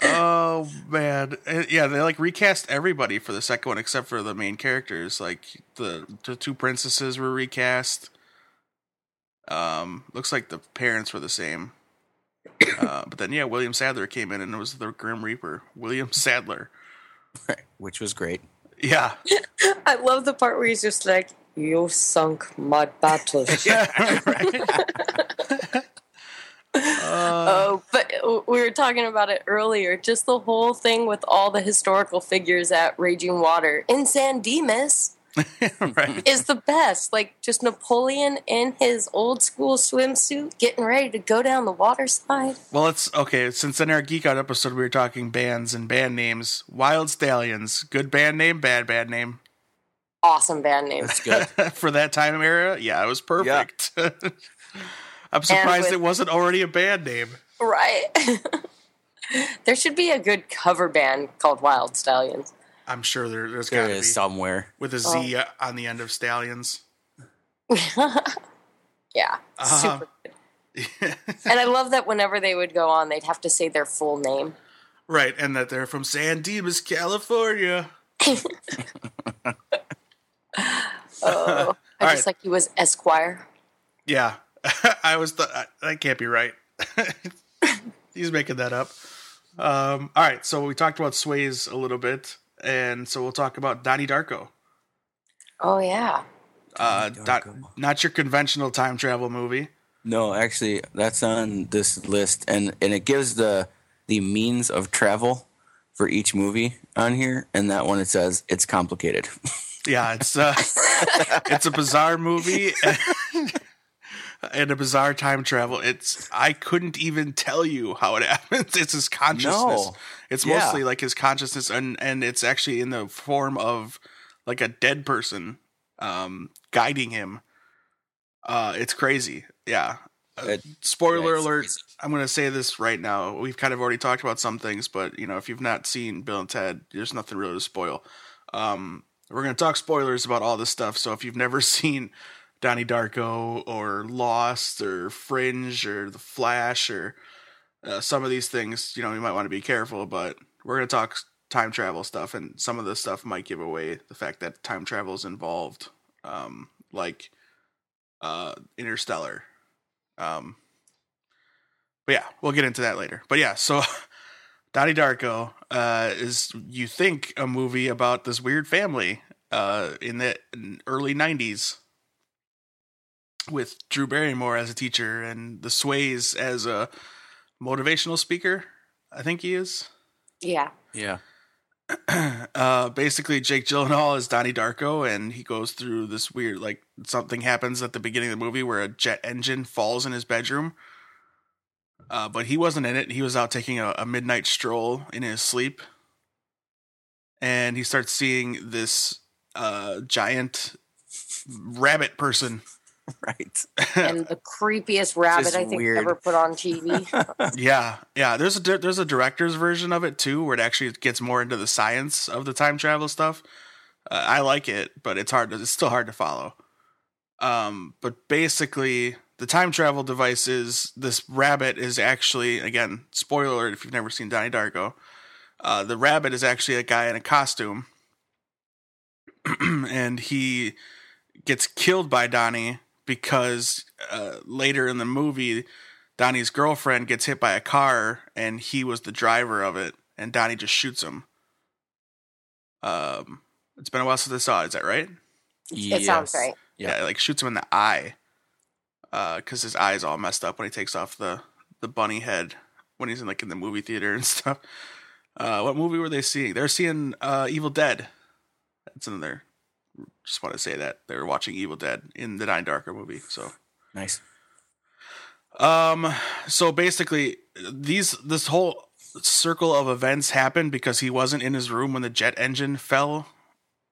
Speaker 2: [laughs]
Speaker 1: oh man, Uh, yeah. They like recast everybody for the second one except for the main characters. Like the the two princesses were recast. Um, looks like the parents were the same. Uh, but then yeah, William Sadler came in and it was the Grim Reaper. William Sadler. [laughs]
Speaker 2: Which was great.
Speaker 1: Yeah, [laughs]
Speaker 3: I love the part where he's just like, "You sunk my battleship." [laughs] Oh, but we were talking about it earlier. Just the whole thing with all the historical figures at Raging Water in San Dimas [laughs]
Speaker 1: right.
Speaker 3: is the best. Like just Napoleon in his old school swimsuit, getting ready to go down the water slide.
Speaker 1: Well, it's okay. Since in our Geek Out episode we were talking bands and band names, Wild Stallions, good band name, bad band name.
Speaker 3: Awesome band name.
Speaker 2: That's good. [laughs]
Speaker 1: for that time era, yeah, it was perfect. [laughs] I'm surprised
Speaker 3: with-
Speaker 1: it wasn't already a band name.
Speaker 3: Right. there should be a good cover band called Wild Stallions.
Speaker 1: I'm sure there, there's
Speaker 2: there
Speaker 1: got to be
Speaker 2: somewhere.
Speaker 1: with a Z on the end of stallions. [laughs]
Speaker 3: Yeah.
Speaker 1: Uh-huh.
Speaker 3: Super good. [laughs] And I love that whenever they would go on, they'd have to say their full name.
Speaker 1: right, and that they're from San Dimas, California. [laughs]
Speaker 3: Oh, I
Speaker 1: All
Speaker 3: just
Speaker 1: right.
Speaker 3: like he was Esquire.
Speaker 1: Yeah, I was th- that can't be right. He's making that up. Um, all right, so we talked about Sways a little bit, and so we'll talk about Donnie Darko.
Speaker 3: Oh yeah.
Speaker 1: Uh,
Speaker 2: Donnie
Speaker 1: Don-
Speaker 2: Darko.
Speaker 1: not your conventional time travel movie.
Speaker 2: No, actually, that's on this list, and and it gives the the means of travel for each movie on here, and that one it says it's complicated. [laughs]
Speaker 1: Yeah, it's uh, [laughs] it's a bizarre movie [laughs] and a bizarre time travel. It's I couldn't even tell you how it [laughs] happens. It's his consciousness.
Speaker 2: No.
Speaker 1: It's
Speaker 2: Yeah.
Speaker 1: mostly like his consciousness, and and it's actually in the form of like a dead person um, guiding him. Uh, it's crazy. Yeah. Uh, spoiler
Speaker 2: it's
Speaker 1: alert.
Speaker 2: crazy.
Speaker 1: I'm going to say this right now. We've kind of already talked about some things, but you know, if you've not seen Bill and Ted, there's nothing really to spoil. Um, we're going to talk spoilers about all this stuff. So if you've never [laughs] seen Donnie Darko or Lost or Fringe or The Flash or uh, some of these things, you know, you might want to be careful. But we're going to talk time travel stuff, and some of this stuff might give away the fact that time travel is involved, um, like uh, Interstellar. Um, but yeah, we'll get into that later. But yeah, so [laughs] Donnie Darko uh, is you think a movie about this weird family uh, in the early '90s with Drew Barrymore as a teacher and the Sways as a motivational speaker. I think he is.
Speaker 3: Yeah.
Speaker 2: yeah, [clears throat]
Speaker 1: uh, basically, Jake Gyllenhaal is Donnie Darko, and he goes through this weird, like, something happens at the beginning of the movie where a jet engine falls in his bedroom. Uh, but he wasn't in it. He was out taking a, a midnight stroll in his sleep. And he starts seeing this uh, giant rabbit person. [laughs]
Speaker 2: Right.
Speaker 3: and the creepiest rabbit I think
Speaker 2: weird.
Speaker 3: ever put on TV. [laughs]
Speaker 1: yeah, yeah. There's a there's a director's version of it too, where it actually gets more into the science of the time travel stuff. Uh, I like it, but it's hard. To, it's still hard to follow. Um, but basically, the time travel device is this rabbit is actually again spoiler alert if you've never seen Donnie Darko. Uh, the rabbit is actually a guy in a costume, [clears throat] and he gets killed by Donnie because uh, later in the movie, Donnie's girlfriend gets hit by a car, and he was the driver of it, and Donnie just shoots him. Um, it's been a while since I saw it. Is that right?
Speaker 3: It sounds right.
Speaker 1: Yeah, like shoots him in the eye, because his eye's all messed up when he takes off the the bunny head when he's in like in the movie theater and [laughs] stuff. Uh, what movie were they seeing? They're seeing uh, Evil Dead. That's in there. Just want to say that they were watching Evil Dead in the Donnie Darko movie. So,
Speaker 2: Nice.
Speaker 1: um, so basically, these this whole circle of events happened because he wasn't in his room when the jet engine fell,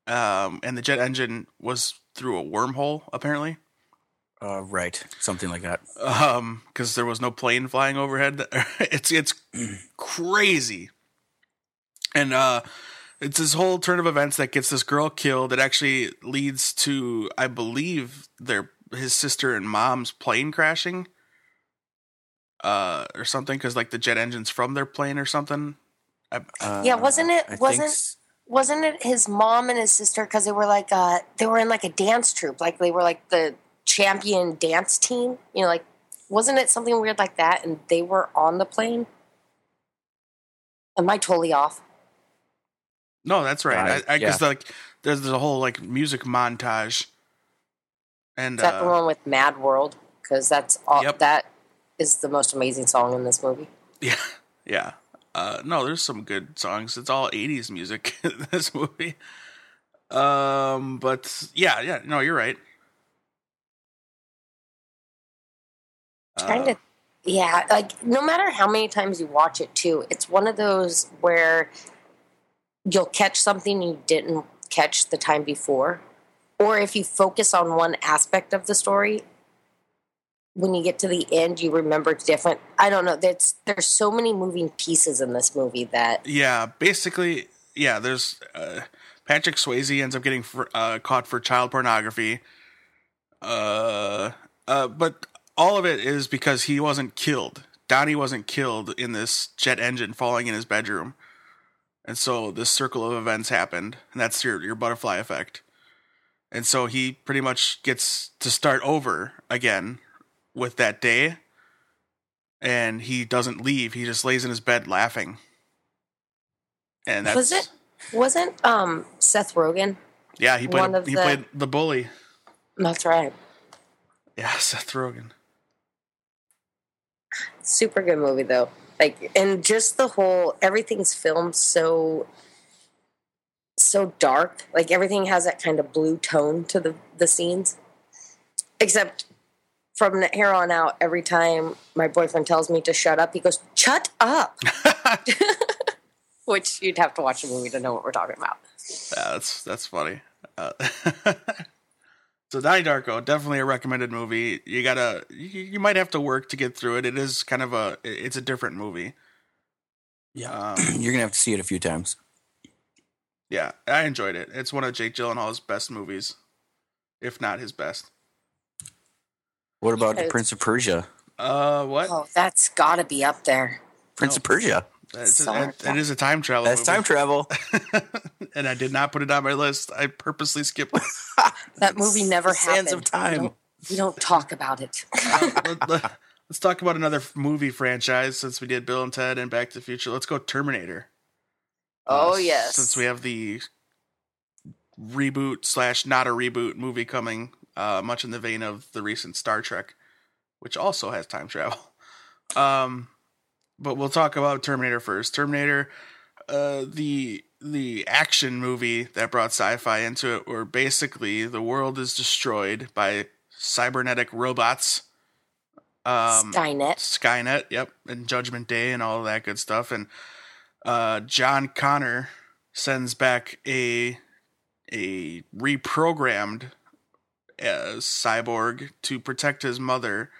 Speaker 1: um, and the jet engine was through a wormhole apparently.
Speaker 2: Uh, right. Something like that.
Speaker 1: um because there was no plane flying overhead [laughs] it's it's [clears throat] crazy and uh it's this whole turn of events that gets this girl killed it actually leads to i believe their his sister and mom's plane crashing uh or something because like the jet engines from their plane or something I,
Speaker 2: Uh,
Speaker 3: Yeah, wasn't it-
Speaker 2: I
Speaker 3: wasn't-
Speaker 2: s-
Speaker 3: Wasn't it his mom and his sister because they were like uh they were in like a dance troupe, like they were like the champion dance team. You know, like wasn't it something weird like that? And they were on the plane. Am I totally off?
Speaker 1: No that's right
Speaker 2: Right,
Speaker 1: i, I guess
Speaker 2: yeah.
Speaker 1: like there's, there's a whole like music montage and
Speaker 3: Is that the
Speaker 1: uh,
Speaker 3: one with Mad World? Because that's all
Speaker 1: Yep.
Speaker 3: that is the most amazing song in this movie.
Speaker 1: Yeah, [laughs] yeah. Uh, no, there's some good songs. It's all '80s music [laughs] in this movie. Um, but yeah, yeah. No, you're right.
Speaker 3: trying
Speaker 1: Uh,
Speaker 3: to yeah like no matter how many times you watch it too it's one of those where you'll catch something you didn't catch the time before or if you focus on one aspect of the story when you get to the end you remember different i don't know there's there's so many moving pieces in this movie that
Speaker 1: yeah, basically, yeah. There's uh, Patrick Swayze ends up getting for, uh, caught for child pornography. Uh, uh, but all of it is because he wasn't killed. Donnie wasn't killed in this jet engine falling in his bedroom, and so this circle of events happened, and that's your your butterfly effect. And so he pretty much gets to start over again with that day, and he doesn't leave. He just lays in his bed laughing. And that's
Speaker 3: was it wasn't um seth rogen
Speaker 1: yeah. He played he
Speaker 3: the-
Speaker 1: played the bully.
Speaker 3: that's right
Speaker 1: Yeah, [laughs] Seth Rogen.
Speaker 3: super good movie though like and just the whole everything's filmed so so dark. Like everything has that kind of blue tone to the the scenes. Except from here on out every time my boyfriend tells me to shut up he goes shut up! [laughs] [laughs] Which you'd have to watch the movie to know what we're talking about.
Speaker 1: Yeah, that's that's funny. Uh, [laughs] so Donnie Darko, definitely a recommended movie. You gotta, you, you might have to work to get through it. It is kind of a, it's a different movie.
Speaker 2: Yeah.
Speaker 1: Um, [clears throat]
Speaker 2: You're gonna have to see it a few times.
Speaker 1: yeah, I enjoyed it. It's one of Jake Gyllenhaal's best movies, if not his best.
Speaker 2: What about the Prince of Persia?
Speaker 1: Uh, what?
Speaker 3: oh that's gotta be up there
Speaker 2: Prince
Speaker 1: No.
Speaker 2: of Persia.
Speaker 1: It's a, it, it is a time travel.
Speaker 2: That's
Speaker 1: movie.
Speaker 2: time travel. [laughs]
Speaker 1: and I did not put it on my list. I purposely skipped it. [laughs]
Speaker 3: that movie never
Speaker 2: Sands
Speaker 3: happened
Speaker 2: of time.
Speaker 3: we don't, we don't talk about it [laughs]
Speaker 1: let, us talk about another movie franchise since we did Bill and Ted and Back to the Future. Let's go Terminator.
Speaker 3: oh
Speaker 1: Uh,
Speaker 3: yes
Speaker 1: Since we have the reboot slash not a reboot movie coming, uh, much in the vein of the recent Star Trek, which also has time travel. Um, but we'll talk about Terminator first. Terminator, uh, the the action movie that brought sci-fi into it, where basically the world is destroyed by cybernetic robots. Um,
Speaker 3: Skynet.
Speaker 1: Skynet, yep, and Judgment Day and all that good stuff. And uh, John Connor sends back a a reprogrammed uh, cyborg to protect his mother.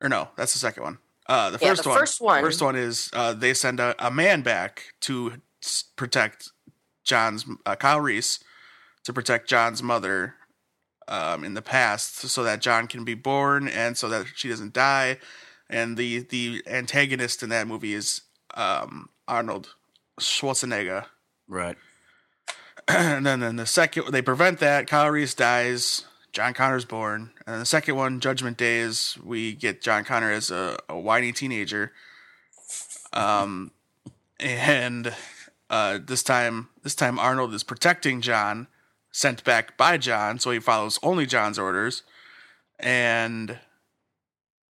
Speaker 1: Or no, that's the second one. Uh, the
Speaker 3: Yeah,
Speaker 1: first
Speaker 3: the
Speaker 1: one.
Speaker 3: first one-
Speaker 1: First one is uh, they send a, a man back to s- protect John's uh, Kyle Reese to protect John's mother um, in the past, so that John can be born and so that she doesn't die. And the the antagonist in that movie is um, Arnold Schwarzenegger.
Speaker 2: Right. [clears throat]
Speaker 1: and then in the second, they prevent that. Kyle Reese dies. John Connor's born. And the second one, Judgment Day, is we get John Connor as a, a whiny teenager. Um, and uh, this time, this time Arnold is protecting John, sent back by John, so he follows only John's orders. And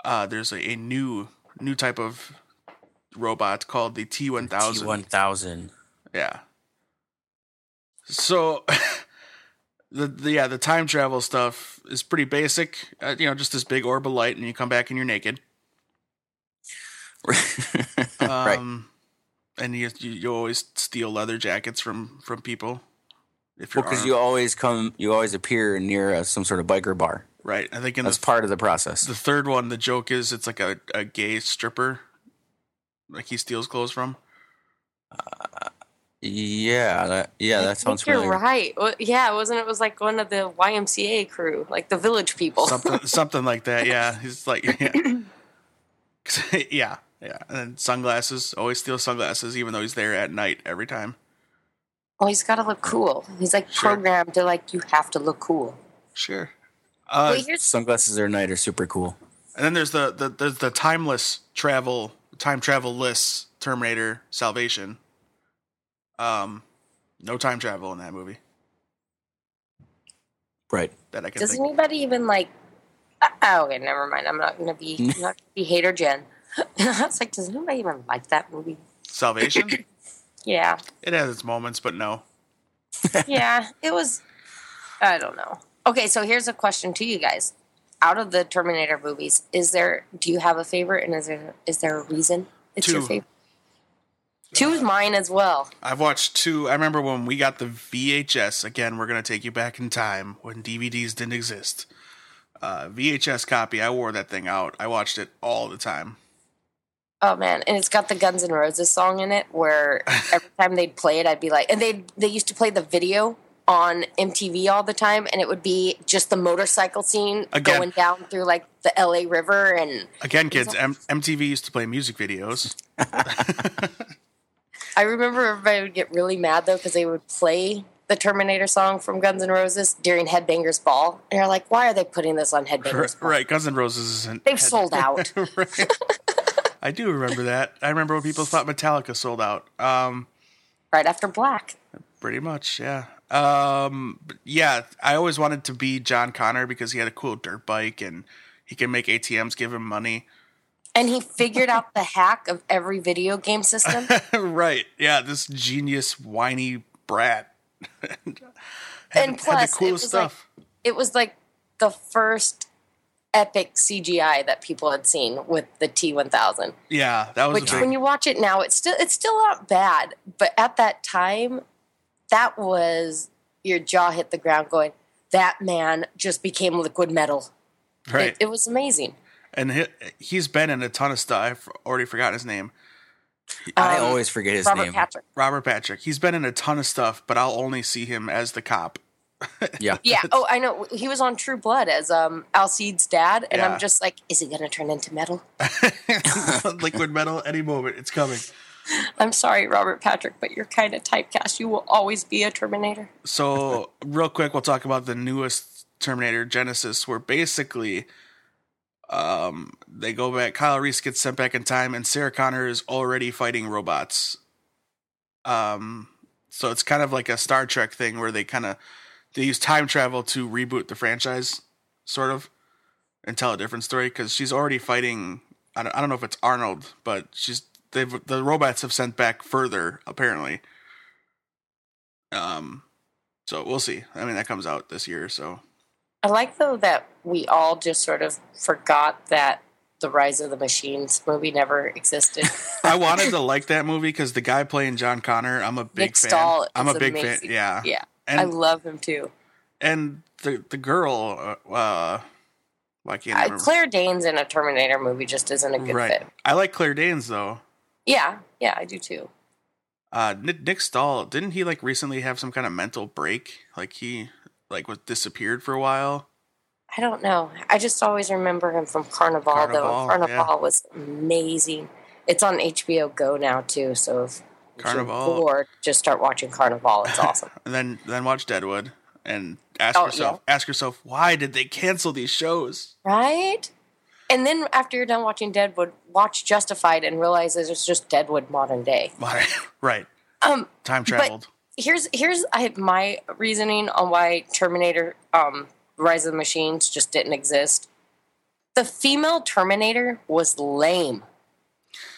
Speaker 1: uh, there's a, a new new type of robot called the T one
Speaker 2: T
Speaker 1: thousand.
Speaker 2: one thousand.
Speaker 1: Yeah. So, [laughs] the, the yeah the time travel stuff is pretty basic. Uh, you know, just this big orb of light, and you come back and you're naked. [laughs]
Speaker 2: right.
Speaker 1: Um, And you, you you always steal leather jackets from from people. If you're
Speaker 2: Well, because
Speaker 1: armed.
Speaker 2: you always come, you always appear near uh, some sort of biker bar.
Speaker 1: right, I think in
Speaker 2: That's
Speaker 1: the
Speaker 2: part of the process.
Speaker 1: the third one, the joke is it's like a, a gay stripper, like he steals clothes from.
Speaker 2: Yeah, that, yeah,
Speaker 3: I
Speaker 2: that sounds
Speaker 3: think you're
Speaker 2: familiar.
Speaker 3: right. Well, yeah, wasn't it was like one of the YMCA crew, like the village people.
Speaker 1: something [laughs] something like that. Yeah, [laughs] he's like, [laughs] yeah, yeah, yeah. And then sunglasses. Always steal sunglasses, even though he's there at night every time.
Speaker 3: Oh, he's got to look cool. He's like
Speaker 1: Sure.
Speaker 3: programmed to like you have to look cool.
Speaker 1: Sure. Uh,
Speaker 3: Wait,
Speaker 2: Sunglasses at night are super cool.
Speaker 1: and then there's the, the there's the timeless travel time travel list Terminator Salvation. Um, no time travel in that movie
Speaker 2: Right.
Speaker 1: that I can
Speaker 3: does
Speaker 1: think.
Speaker 3: anybody even like? Oh, okay, never mind. I'm not gonna be [laughs] I'm not gonna be hater Jen. [laughs] I was like, does anybody even like that movie?
Speaker 1: Salvation. [coughs]
Speaker 3: Yeah,
Speaker 1: it has its moments, but no. [laughs]
Speaker 3: yeah. It was. I don't know. Okay, so here's a question to you guys. Out of the Terminator movies, is there? Do you have a favorite, and is there is there a reason it's your favorite? Two is mine as well.
Speaker 1: I've watched two. I remember when we got the VHS. Again, we're gonna take you back in time when DVDs didn't exist. Uh, VHS copy. I wore that thing out. I watched it all the time.
Speaker 3: Oh man, and it's got the Guns N' Roses song in it. Where [laughs] every time they'd play it, I'd be like, and they they used to play the video on MTV all the time, and it would be just the motorcycle scene
Speaker 1: Again.
Speaker 3: going down through like the LA River, and
Speaker 1: Again, kids, M- MTV used to play music videos. [laughs]
Speaker 3: I remember everybody would get really mad though because they would play the Terminator song from Guns N' Roses during Headbangers Ball, and you're like, why are they putting this on [laughs] Headbangers Ball?
Speaker 1: right, Guns N' Roses isn't.
Speaker 3: They've sold out. [laughs]
Speaker 1: I do remember that. I remember when people thought Metallica sold out. Um,
Speaker 3: right after Black.
Speaker 1: pretty much, yeah. Um, yeah, I always wanted to be John Connor because he had a cool dirt bike and he can make ATMs give him money.
Speaker 3: And he figured out [laughs] the hack of every video game system. [laughs]
Speaker 1: right. Yeah, this genius whiny brat. [laughs] and
Speaker 3: And plus, it was like it was like the first epic CGI that people had seen with the T1000.
Speaker 1: yeah, that was
Speaker 3: Which,
Speaker 1: a
Speaker 3: when you watch it now, it's still it's still not bad. But at that time, that was your jaw hit the ground, going, "That man just became liquid metal."
Speaker 1: right.
Speaker 3: It, it was amazing.
Speaker 1: And he, he's been in a ton of stuff. I've already forgotten his name.
Speaker 2: I
Speaker 3: Um,
Speaker 2: always forget his
Speaker 3: Robert
Speaker 2: name.
Speaker 3: Patrick.
Speaker 1: Robert Patrick. He's been in a ton of stuff, but I'll only see him as the cop. [laughs]
Speaker 2: Yeah.
Speaker 3: Yeah. Oh, I know. He was on True Blood as um, Alcide's dad, and
Speaker 1: Yeah.
Speaker 3: I'm just like, is he going to turn into metal? [laughs]
Speaker 1: Liquid metal, any moment, it's coming.
Speaker 3: I'm sorry, Robert Patrick, but you're kind of typecast. You will always be a Terminator.
Speaker 1: So, real quick, we'll talk about the newest Terminator Genisys, where basically, um, they go back. Kyle Reese gets sent back in time, and Sarah Connor is already fighting robots. Um, so it's kind of like a Star Trek thing where they kind of they use time travel to reboot the franchise, sort of, and tell a different story because she's already fighting. I don't, I don't know if it's Arnold, but she's they've the robots have sent back further apparently. Um, so we'll see. I mean, that comes out this year, so
Speaker 3: I like though that we all just sort of forgot that the Rise of the Machines movie never existed. [laughs]
Speaker 1: I wanted to like that movie because the guy playing John Connor, I'm a big fan.
Speaker 3: Nick
Speaker 1: fan.
Speaker 3: Stahl
Speaker 1: I'm a big
Speaker 3: amazing.
Speaker 1: fan. Yeah,
Speaker 3: yeah,
Speaker 1: and
Speaker 3: I love him too.
Speaker 1: and the the girl, uh, uh well, I
Speaker 3: Uh. Claire Danes in a Terminator movie just isn't a good
Speaker 1: right.
Speaker 3: fit.
Speaker 1: I like Claire Danes though.
Speaker 3: Yeah, yeah, I do too.
Speaker 1: Uh, Nick, Nick Stahl didn't he like recently have some kind of mental break? Like he like was disappeared for a while.
Speaker 3: I don't know. I just always remember him from Carnival,
Speaker 1: Carnival,
Speaker 3: though. Carnival was amazing. It's on HBO Go now too, so if
Speaker 1: Carnival.
Speaker 3: bored, just start watching Carnival. It's [laughs] awesome.
Speaker 1: And then then watch Deadwood and ask
Speaker 3: Oh,
Speaker 1: yourself ask yourself why did they cancel these shows?
Speaker 3: right? And then after you're done watching Deadwood, watch Justified and realize that it's just Deadwood modern day. [laughs]
Speaker 1: Right.
Speaker 3: Um,
Speaker 1: Time traveled.
Speaker 3: Here's here's I, my reasoning on why Terminator um, Rise of the Machines just didn't exist. The female Terminator was lame.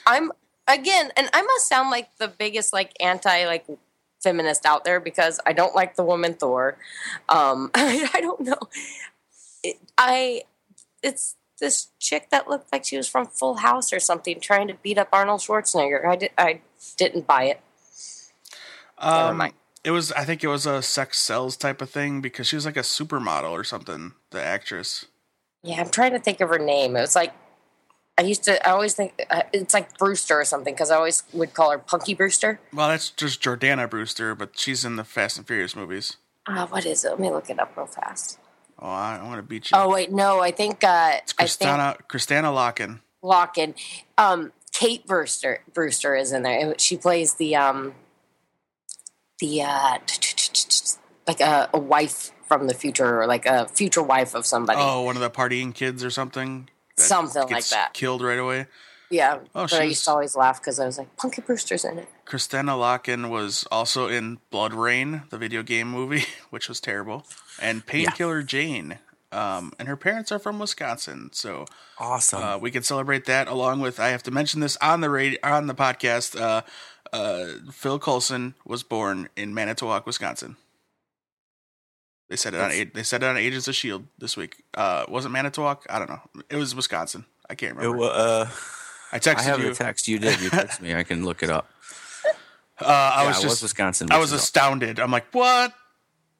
Speaker 3: I'm again, and I must sound like the biggest like anti like feminist out there because I don't like the woman Thor. Um, I, [laughs] I don't know. It, I it's this chick that looked like she was from Full House or something trying to beat up Arnold Schwarzenegger. I did I didn't buy it. Never
Speaker 1: um,
Speaker 3: mind.
Speaker 1: it was I think it was a sex sells type of thing because she was like a supermodel or something. The actress.
Speaker 3: Yeah, I'm trying to think of her name. It was like I used to. I always think uh, it's like Brewster or something because I always would call her Punky Brewster.
Speaker 1: Well, that's just Jordana Brewster, but she's in the Fast and Furious movies.
Speaker 3: Uh, what is it? Let me look it up real fast.
Speaker 1: Oh, I, I want to beat you.
Speaker 3: Oh wait, no, I think uh,
Speaker 1: it's
Speaker 3: think
Speaker 1: Kristanna Kristanna Loken.
Speaker 3: Loken. Um, Kate Brewster Brewster is in there. She plays the um the uh like a, a wife from the future or like a future wife of somebody.
Speaker 1: Oh, one of the partying kids or something.
Speaker 3: Something like that.
Speaker 1: Killed right away.
Speaker 3: yeah,
Speaker 1: oh,
Speaker 3: but I
Speaker 1: she's-
Speaker 3: used to always laugh because I was like, Punky Brewster's in it.
Speaker 1: Kristanna Loken was also in BloodRayne, the video game movie, [laughs] which was terrible, and Painkiller Jane. Um, and her parents are from Wisconsin, so
Speaker 2: Awesome.
Speaker 1: uh, we can celebrate that along with. I have to mention this on the radio on the podcast. Uh, uh, Phil Coulson was born in Manitowoc, Wisconsin. They said it on they said it on Agents of Shield this week. Uh, was it Manitowoc? I don't know. It was Wisconsin. I can't
Speaker 2: It
Speaker 1: remember.
Speaker 2: wa- uh,
Speaker 1: I texted
Speaker 2: I have
Speaker 1: you.
Speaker 2: the text. You did. You texted me. I can look it up. [laughs]
Speaker 1: uh, I
Speaker 2: yeah,
Speaker 1: was
Speaker 2: it
Speaker 1: just
Speaker 2: was Wisconsin.
Speaker 1: I was astounded. I'm like, what?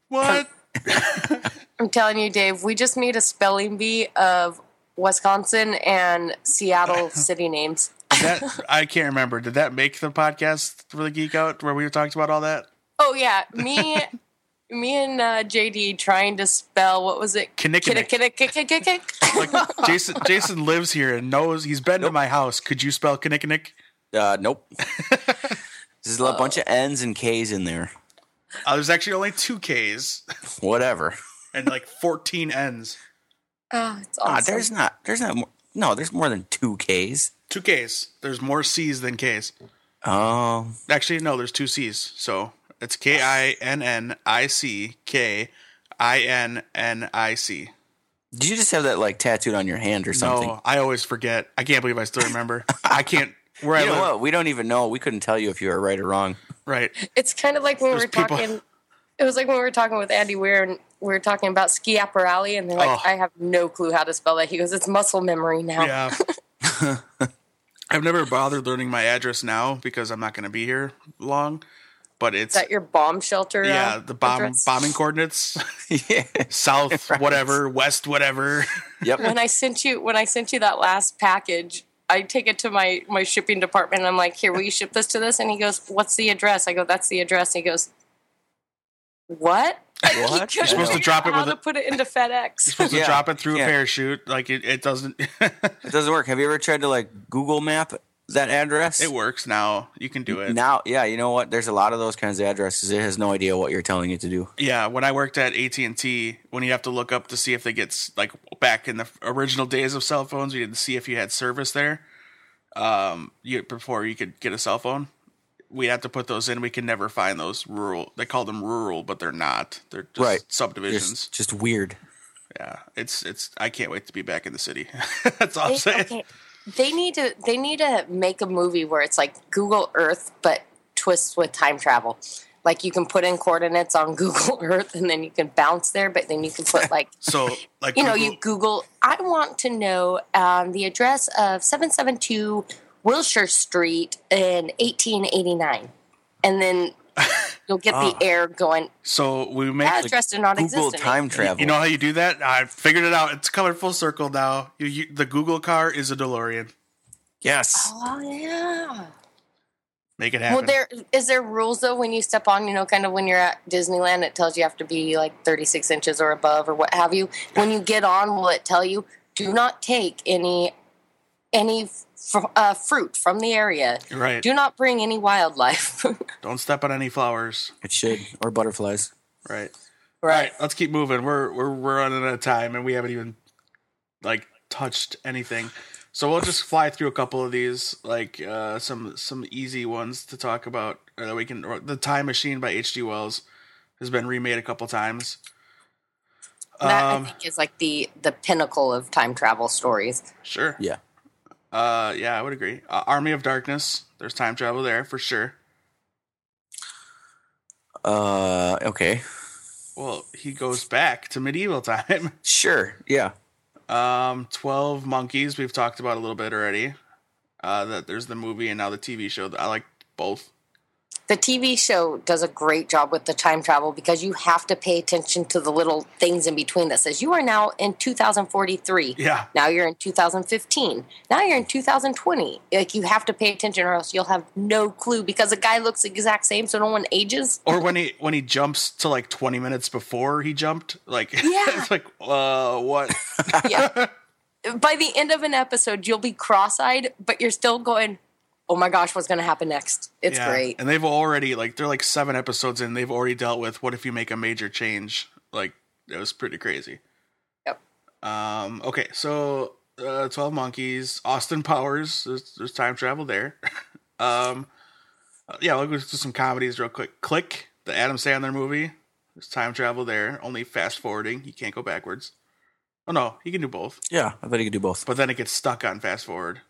Speaker 1: What? [laughs]
Speaker 3: I'm telling you, Dave, we just made a spelling bee of Wisconsin and Seattle [laughs] city names.
Speaker 1: That I can't remember. Did that make the podcast for the Geek Out where we were talking about all that?
Speaker 3: Oh yeah, me, [laughs] me and uh, JD trying to spell what was it?
Speaker 1: Kinnickinnic.
Speaker 3: Kinnickinnic. [laughs]
Speaker 1: Like Jason, Jason lives here and knows he's been to my house. Could you spell Kinnickinnic?
Speaker 2: Uh, nope. [laughs] There's a bunch of N's and K's in there.
Speaker 1: Uh, there's actually only two K's
Speaker 2: Whatever.
Speaker 1: and like 14 N's.
Speaker 3: Oh, it's
Speaker 2: Ah,
Speaker 3: awesome.
Speaker 2: there's not. There's not. More, no, there's more than two K's.
Speaker 1: Two K's. There's more C's than K's.
Speaker 2: Oh,
Speaker 1: Actually, no, there's two C's. So it's K I N N I C K I N N I C.
Speaker 2: did you just have that like tattooed on your hand or something?
Speaker 1: No, I always forget. I can't believe I still remember. [laughs] I can't. Where
Speaker 2: You
Speaker 1: I
Speaker 2: know
Speaker 1: live,
Speaker 2: what? We don't even know. We couldn't tell you if you were right or wrong.
Speaker 1: right?
Speaker 3: It's kind of like when we
Speaker 1: There's
Speaker 3: were
Speaker 1: people-
Speaker 3: talking. It was like when we were talking with Andy Weir and we were talking about Schiaparelli, and they're like,
Speaker 1: Oh.
Speaker 3: "I have no clue how to spell that." He goes, "It's muscle memory now."
Speaker 1: Yeah. [laughs] [laughs] I've never bothered learning my address now because I'm not going to be here long. But it's
Speaker 3: Is that your bomb shelter? uh,
Speaker 1: yeah, the bomb
Speaker 3: address?
Speaker 1: bombing coordinates, [laughs]
Speaker 2: yeah.
Speaker 1: south [laughs]
Speaker 2: Right.
Speaker 1: whatever, west whatever.
Speaker 2: Yep.
Speaker 3: when I sent you when I sent you that last package, I take it to my my shipping department. and I'm like, "Here, will you ship this to this?" And he goes, "What's the address?" I go, "That's the address." And he goes, "What?" [laughs]
Speaker 2: What?
Speaker 1: You're supposed to drop
Speaker 3: out
Speaker 1: it
Speaker 3: how
Speaker 1: with
Speaker 3: to
Speaker 1: a-
Speaker 3: put it into FedEx.
Speaker 1: You're supposed to drop it through
Speaker 2: yeah.
Speaker 1: a parachute. Like it, it doesn't. [laughs]
Speaker 2: It doesn't work. Have you ever tried to like Google Map that address?
Speaker 1: it works now. You can do it.
Speaker 2: Now, yeah, you know what? There's a lot of those kinds of addresses. It has no idea what you're telling it to do.
Speaker 1: Yeah, when I worked at AT and T, when you have to look up to see if they get like back in the original days of cell phones, you had to see if you had service there. Um, you before you could get a cell phone, we had to put those in. We can never find those rural. They call them rural, but they're not. They're just
Speaker 2: Right.
Speaker 1: subdivisions.
Speaker 2: Just, just weird.
Speaker 1: yeah, it's it's. I can't wait to be back in the city. [laughs] That's all I'm
Speaker 3: They,
Speaker 1: saying.
Speaker 3: okay, they need to they need to make a movie where it's like Google Earth but twists with time travel. Like you can put in coordinates on [laughs] Google Earth and then you can bounce there, but then you can put like [laughs]
Speaker 1: So like
Speaker 3: you know, you Google, I want to know um, the address of 772 Wilshire Street in 1889. And then [laughs] you'll get the ah. air going,
Speaker 1: so we make
Speaker 3: that address did not
Speaker 2: Google
Speaker 3: exist. in
Speaker 2: time travel.
Speaker 1: You know how you do that? I figured it out. It's coming full circle now. You, you, the Google car is a DeLorean.
Speaker 2: yes.
Speaker 3: Oh, yeah.
Speaker 1: Make it happen.
Speaker 3: Well, there is there rules though when you step on, you know, kind of when you're at Disneyland, it tells you have to be like 36 inches or above or what have you. When you get on, will it tell you do not take any any fr- uh, fruit from the area?
Speaker 1: right.
Speaker 3: Do not bring any wildlife. [laughs]
Speaker 1: Don't step on any flowers.
Speaker 2: It should. Or butterflies.
Speaker 1: Right. All right. Let's keep moving. We're we're we're running out of time, and we haven't even like touched anything. So we'll just fly through a couple of these, like uh, some some easy ones to talk about. Or that we can. Or the Time Machine by H.G. Wells has been remade a couple times.
Speaker 3: That
Speaker 1: Um,
Speaker 3: I think is like the the pinnacle of time travel stories.
Speaker 1: Sure.
Speaker 2: Yeah.
Speaker 1: Uh, yeah, I would agree. Uh, Army of Darkness. There's time travel there for sure.
Speaker 2: Uh, okay.
Speaker 1: Well, he goes back to medieval [laughs] time.
Speaker 2: Sure. Yeah.
Speaker 1: Um, Twelve Monkeys. We've talked about a little bit already. Uh, that there's the movie and now the TV show. I like both.
Speaker 3: The TV show does a great job with the time travel because you have to pay attention to the little things in between that says you are now in 2043.
Speaker 1: Yeah,
Speaker 3: Now you're in 2015. Now you're in 2020. Like you have to pay attention or else you'll have no clue because the guy looks the exact same so no one ages.
Speaker 1: or when he when he jumps to like 20 minutes before he jumped, like [laughs]
Speaker 3: Yeah.
Speaker 1: it's like uh what?
Speaker 3: Yeah. [laughs] By the end of an episode, you'll be cross-eyed, but you're still going, "Oh my gosh, what's going to happen next?" It's
Speaker 1: Yeah.
Speaker 3: great.
Speaker 1: And they've already like they're like seven episodes in. They've already dealt with what if you make a major change. Like it was pretty crazy.
Speaker 3: Yep.
Speaker 1: Um. Okay. So, uh, Twelve Monkeys, Austin Powers. There's, there's time travel there. [laughs] um. uh, yeah. We'll go to some comedies real quick. Click, the Adam Sandler movie. There's time travel there. Only fast forwarding. You can't go backwards. Oh no, you can do both.
Speaker 2: Yeah. I bet you could do both.
Speaker 1: But then it gets stuck on fast forward.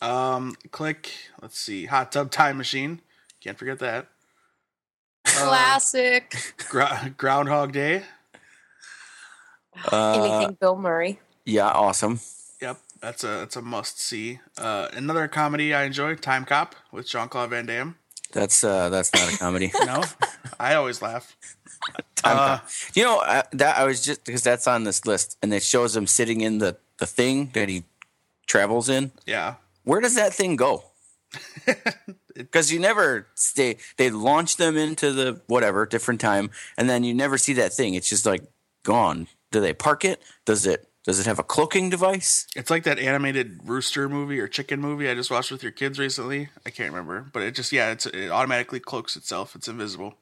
Speaker 1: Um. Click. Let's see. Hot tub time machine. Can't forget that. Uh,
Speaker 3: Classic.
Speaker 1: Gro- Groundhog Day.
Speaker 2: Uh,
Speaker 3: Anything Bill Murray?
Speaker 2: yeah. Awesome.
Speaker 1: Yep, that's a that's a must see. Uh, another comedy I enjoy, Time Cop with Jean Claude Van Damme.
Speaker 2: That's uh, that's not a comedy. [laughs]
Speaker 1: No, I always laugh.
Speaker 2: Time
Speaker 1: Uh,
Speaker 2: Cop. You know uh, that I was just because that's on this list, and it shows him sitting in the the thing that he travels in.
Speaker 1: Yeah,
Speaker 2: Where does that thing go? [laughs] Because you never stay. They launch them into the whatever different time, and then you never see that thing. It's just like gone. Do they park it? Does it? Does it have a cloaking device?
Speaker 1: it's like that animated rooster movie or chicken movie I just watched with your kids recently. I can't remember, but it just yeah, it's it automatically cloaks itself. It's invisible.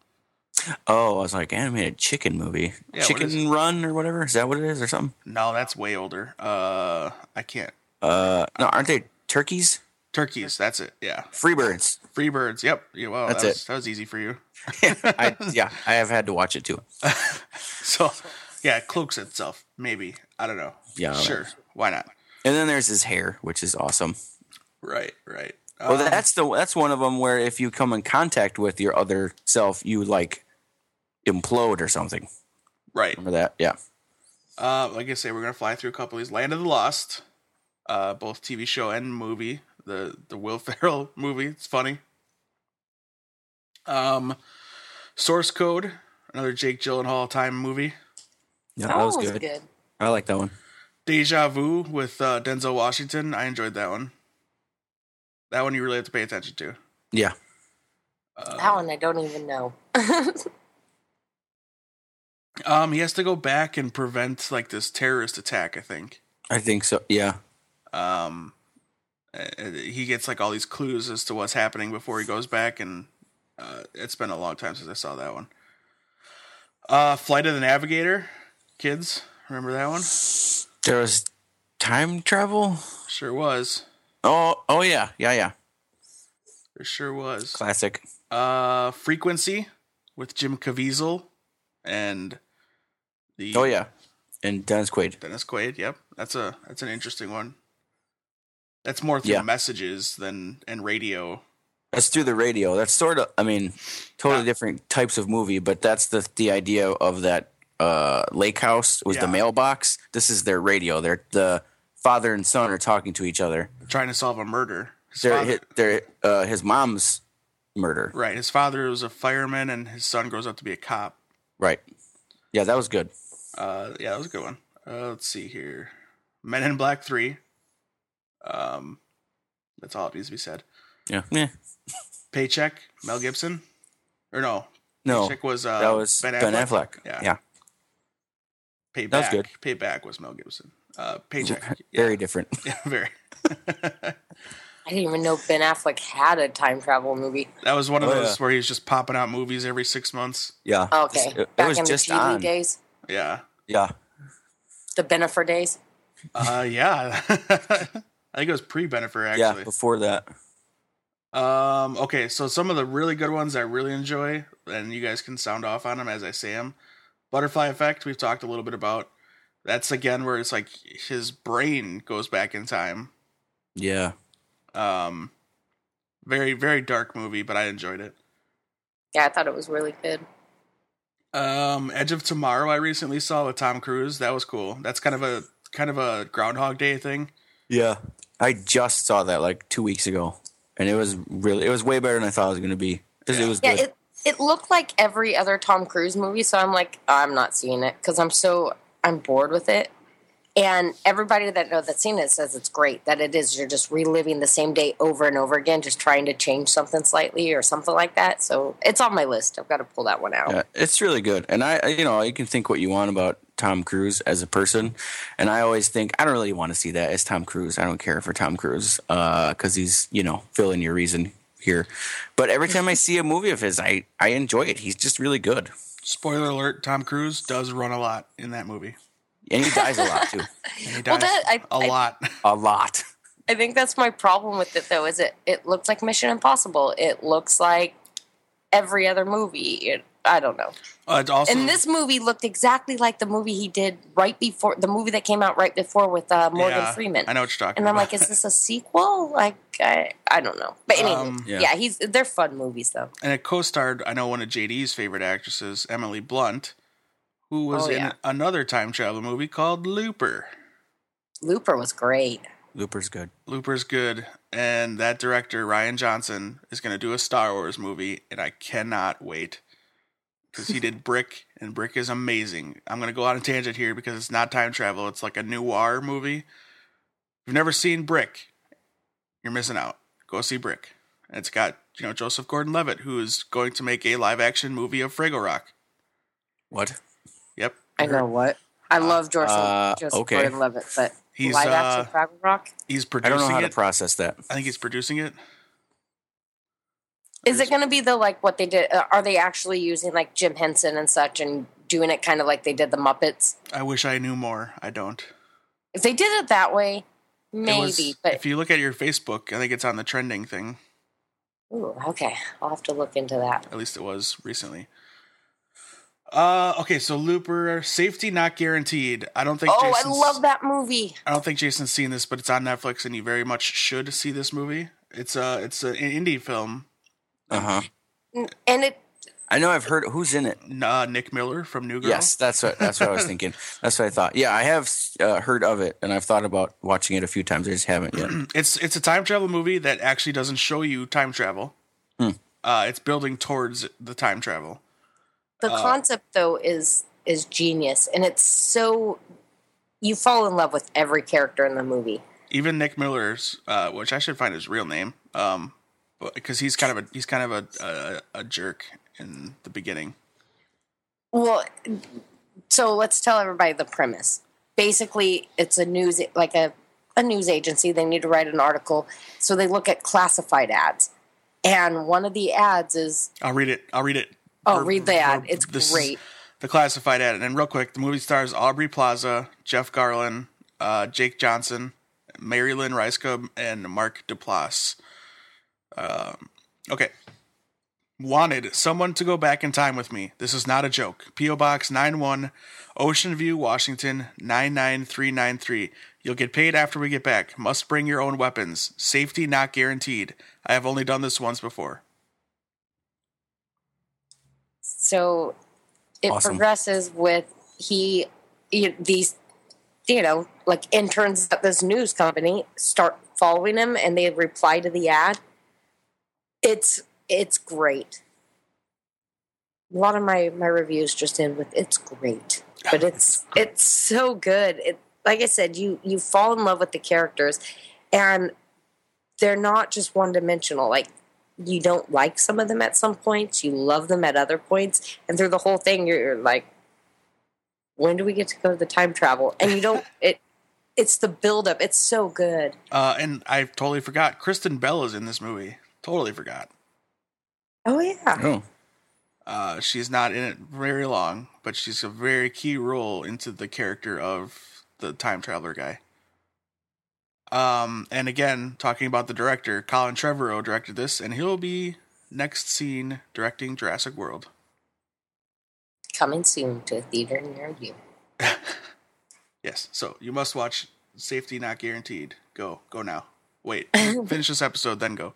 Speaker 2: Oh, I was like animated chicken movie,
Speaker 1: Yeah,
Speaker 2: Chicken? Run or whatever. Is that what it is or something?
Speaker 1: No, that's way older. Uh, I can't.
Speaker 2: Uh, no, aren't they turkeys?
Speaker 1: Turkeys. That's it. Yeah,
Speaker 2: Freebirds.
Speaker 1: free birds. Yep. Yeah, well,
Speaker 2: That's
Speaker 1: that was,
Speaker 2: it.
Speaker 1: That was easy for you. [laughs]
Speaker 2: I, [laughs] yeah, I have had to watch it too. [laughs]
Speaker 1: So, yeah, it cloaks itself. Maybe I don't know.
Speaker 2: Yeah,
Speaker 1: sure. Why not?
Speaker 2: And then there's his hair, which is awesome.
Speaker 1: Right. Right.
Speaker 2: Well,
Speaker 1: Um,
Speaker 2: that's the that's one of them where if you come in contact with your other self, you like implode or something.
Speaker 1: right.
Speaker 2: Remember that? Yeah.
Speaker 1: Uh, like I say, we're gonna fly through a couple of these. Land of the Lost, uh, both TV show and movie. The the Will [laughs] Ferrell movie. It's funny. Um, Source Code, another Jake Gyllenhaal time movie.
Speaker 2: Yeah, that was
Speaker 3: was
Speaker 2: good.
Speaker 3: good.
Speaker 2: I like that one.
Speaker 1: Deja Vu with uh, Denzel Washington. I enjoyed that one. That one you really have to pay attention to.
Speaker 2: Yeah.
Speaker 1: Uh,
Speaker 3: That one I don't even know. [laughs]
Speaker 1: Um, he has to go back and prevent like this terrorist attack. I think.
Speaker 2: I think so. Yeah.
Speaker 1: Um uh, he gets like all these clues as to what's happening before he goes back and uh it's been a long time since i saw that one uh flight of the navigator kids remember that one
Speaker 2: There was time travel.
Speaker 1: sure was
Speaker 2: Oh, oh yeah, yeah, yeah.
Speaker 1: there sure was
Speaker 2: Classic.
Speaker 1: uh frequency with jim caviezel and the
Speaker 2: Oh yeah, and Dennis Quaid.
Speaker 1: dennis quaid yep that's a that's an interesting one that's more through
Speaker 2: Yeah.
Speaker 1: messages than and radio
Speaker 2: That's through the radio. That's sort of, I mean, totally
Speaker 1: Yeah.
Speaker 2: different types of movie, but that's the the idea of that uh, lake house was the mailbox. This is their radio. They're the father and son are talking to each other.
Speaker 1: trying to solve a murder. His
Speaker 2: They're, they're uh, his mom's murder.
Speaker 1: right. His father was a fireman, and his son grows up to be a cop.
Speaker 2: Right. Yeah, that was good.
Speaker 1: Uh, yeah, that was a good one. Uh, let's see here. Men in Black Three. Um, that's all it needs to be said.
Speaker 2: Yeah. Yeah.
Speaker 1: Paycheck, Mel Gibson, or no?
Speaker 2: No,
Speaker 1: Paycheck was uh,
Speaker 2: that was Ben Affleck.
Speaker 1: Yeah.
Speaker 2: Yeah.
Speaker 1: Payback.
Speaker 2: That was good.
Speaker 1: Payback was Mel Gibson. Uh, Paycheck.
Speaker 2: very different.
Speaker 1: Yeah, very. [laughs] [laughs]
Speaker 3: I didn't even know Ben Affleck had a time travel movie.
Speaker 1: That was one of
Speaker 2: Oh,
Speaker 1: those
Speaker 2: yeah.
Speaker 1: where he's just popping out movies every six months.
Speaker 2: Yeah.
Speaker 3: Oh, okay,
Speaker 2: It, it
Speaker 3: back
Speaker 2: was
Speaker 3: in the
Speaker 2: just
Speaker 3: TV
Speaker 2: on.
Speaker 3: days,
Speaker 1: Yeah.
Speaker 2: Yeah.
Speaker 3: the Bennifer days.
Speaker 1: Uh, yeah. [laughs] I think it was pre Bennifer
Speaker 2: Yeah.
Speaker 1: actually.
Speaker 2: Before that.
Speaker 1: Um, okay, so some of the really good ones I really enjoy, and you guys can sound off on them as I say them. Butterfly Effect, we've talked a little bit about. That's again where it's like his brain goes back in time.
Speaker 2: Yeah.
Speaker 1: Um, very very dark movie, but I enjoyed it.
Speaker 3: Yeah, I thought it was really good.
Speaker 1: Um, Edge of Tomorrow, I recently saw with Tom Cruise. That was cool. That's kind of a kind of a Groundhog Day thing.
Speaker 2: Yeah. I just saw that like two weeks ago, and it was really it was way better than I thought it was going to be. It it was
Speaker 3: Yeah,
Speaker 2: good.
Speaker 3: it it looked like every other Tom Cruise movie, so I'm like, I'm not seeing it because I'm so I'm bored with it. And everybody that know that's seen it says it's great. That it is you're just reliving the same day over and over again, just trying to change something slightly or something like that. So it's on my list. I've got to pull that one out.
Speaker 2: Yeah, it's really good. And I, I- you know, you can think what you want about Tom Cruise as a person, and I always think I don't really want to see that as Tom Cruise. I don't care for Tom Cruise uh, because he's, you know, fill in your reason here. But every time I [laughs] see a movie of his, I I enjoy it. He's just really good,
Speaker 1: Spoiler alert: Tom Cruise does run a lot in that movie.
Speaker 2: and he dies a lot too, [laughs]
Speaker 1: And he
Speaker 3: Well, that- I-
Speaker 1: a
Speaker 3: I-
Speaker 1: lot.
Speaker 2: a lot.
Speaker 3: I think that's my problem with it, though. Is it? It looks like Mission Impossible. It looks like every other movie. It, I don't know.
Speaker 1: Uh, also
Speaker 3: And this movie looked exactly like the movie he did right before the movie that came out right before with uh, Morgan
Speaker 1: yeah,
Speaker 3: Freeman.
Speaker 1: I know what you're talking
Speaker 3: And I'm
Speaker 1: about.
Speaker 3: like, is this a sequel? Like, I, I don't know. But anyway,
Speaker 1: Um,
Speaker 2: Yeah.
Speaker 3: yeah. he's they're fun movies though.
Speaker 1: and it co-starred I know one of JD's favorite actresses, Emily Blunt, who was
Speaker 3: Oh,
Speaker 1: in
Speaker 3: yeah.
Speaker 1: another time travel movie called Looper.
Speaker 3: Looper was great.
Speaker 2: Looper's good.
Speaker 1: Looper's good, and that director Rian Johnson is going to do a Star Wars movie, and I cannot wait because he did Brick, and Brick is amazing. I'm going to go on a tangent here because it's not time travel; it's like a noir movie. If you've never seen Brick, you're missing out. Go see Brick. And it's got you know Joseph Gordon-Levitt, who is going to make a live-action movie of Fraggle Rock.
Speaker 2: What?
Speaker 1: Yep,
Speaker 3: I know what. I love George
Speaker 2: uh,
Speaker 3: Joseph
Speaker 2: okay.
Speaker 3: Gordon-Levitt, but
Speaker 1: He's,
Speaker 3: live action
Speaker 1: uh,
Speaker 3: Fraggle Rock.
Speaker 1: He's producing.
Speaker 2: I don't know how to process that.
Speaker 1: I think he's producing it.
Speaker 3: Is it going to be the like what they did? Uh, are they actually using like Jim Henson and such and doing it kind of like they did the Muppets?
Speaker 1: I wish I knew more. I don't.
Speaker 3: If they did it that way, maybe.
Speaker 1: was-
Speaker 3: but
Speaker 1: if you look at your Facebook, I think it's on the trending thing.
Speaker 3: ooh, okay, I'll have to look into that.
Speaker 1: At least it was recently. Uh, okay, so Looper, safety not guaranteed. I don't think.
Speaker 3: Oh, I love that movie.
Speaker 1: I don't think Jason's seen this, but it's on Netflix, and you very much should see this movie. It's a it's an indie film.
Speaker 2: Uh huh.
Speaker 3: And it
Speaker 2: I know I've heard who's in it.
Speaker 1: Uh, Nick Miller from New Girl.
Speaker 2: Yes, that's what that's what I was thinking. [laughs] That's what I thought. Yeah, I have uh, heard of it, and I've thought about watching it a few times. I just haven't yet. [clears throat]
Speaker 1: it's it's a time travel movie that actually doesn't show you time travel.
Speaker 2: Hmm.
Speaker 1: Uh, it's building towards the time travel.
Speaker 3: the
Speaker 1: Uh,
Speaker 3: concept though is is genius and it's so you fall in love with every character in the movie.
Speaker 1: even Nick Miller's, uh, which I should find his real name, um, because he's kind of a he's kind of a, a a jerk in the beginning.
Speaker 3: Well, so let's tell everybody the premise. Basically, it's a news like a a news agency. They need to write an article, so they look at classified ads, and one of the ads is
Speaker 1: I'll read it. I'll read it.
Speaker 3: oh,
Speaker 1: Ver-
Speaker 3: read the ad. It's
Speaker 1: this
Speaker 3: great.
Speaker 1: The classified ad, and then real quick, the movie stars Aubrey Plaza, Jeff Garlin, uh, Jake Johnson, Mary Lynn and Mark Duplass. Um, okay. Wanted someone to go back in time with me. This is not a joke. P.O. Box 91, Ocean View, Washington 99393. You'll get paid after we get back. Must bring your own weapons. Safety not guaranteed. I have only done this once before.
Speaker 3: So it
Speaker 2: Awesome.
Speaker 3: progresses with he, he these you know like interns at this news company start following him and they reply to the ad. It's it's great. A lot of my my reviews just end with it's great, but it's it's so good. It like I said, you you fall in love with the characters, and they're not just one dimensional. Like you don't like some of them at some points, you love them at other points, and through the whole thing, you're, you're like, when do we get to go to the time travel? And you don't. [laughs] it it's the buildup. It's so good.
Speaker 1: Uh, and I totally forgot. Kristen Bell is in this movie. Totally forgot.
Speaker 3: Oh yeah.
Speaker 2: Oh,
Speaker 1: Uh, she's not in it very long, but she's a very key role into the character of the time traveler guy. Um, and again, talking about the director, Colin Trevorrow directed this, and he'll be next seen directing Jurassic World.
Speaker 3: Coming soon to a theater near you. [laughs]
Speaker 1: Yes, so you must watch Safety Not Guaranteed. Go, go now. Wait, [laughs] finish this episode, then go.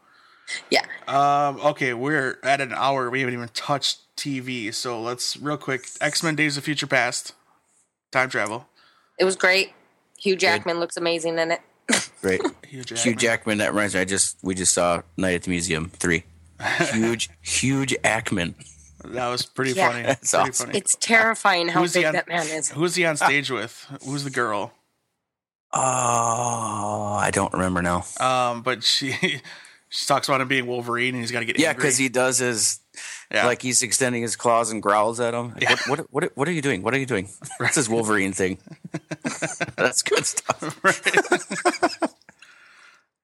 Speaker 3: Yeah.
Speaker 1: Um, okay, we're at an hour. We haven't even touched TV, so let's real quick. X Men: Days of Future Past, time travel.
Speaker 3: It was great. Hugh Jackman looks amazing in it. [laughs]
Speaker 2: great.
Speaker 1: Hugh
Speaker 2: Hugh Jackman. That reminds me. I just we just saw Night at the Museum three. Huge, [laughs] huge Ackman.
Speaker 1: That was pretty
Speaker 3: Yeah.
Speaker 1: funny.
Speaker 2: That's
Speaker 1: pretty
Speaker 2: awesome.
Speaker 1: funny.
Speaker 3: It's terrifying how
Speaker 1: Who's
Speaker 3: big
Speaker 1: on-
Speaker 3: that man is.
Speaker 1: Who's he on stage with? Who's the girl?
Speaker 2: Oh, I don't remember now.
Speaker 1: Um, but she [laughs] she talks about him being Wolverine and he's got to get
Speaker 2: Yeah, because he does his
Speaker 1: yeah.
Speaker 2: like he's extending his claws and growls at him. Like,
Speaker 1: Yeah.
Speaker 2: what, what what what are you doing? What are you doing? [laughs] That's his Wolverine thing. [laughs] That's good stuff. [laughs]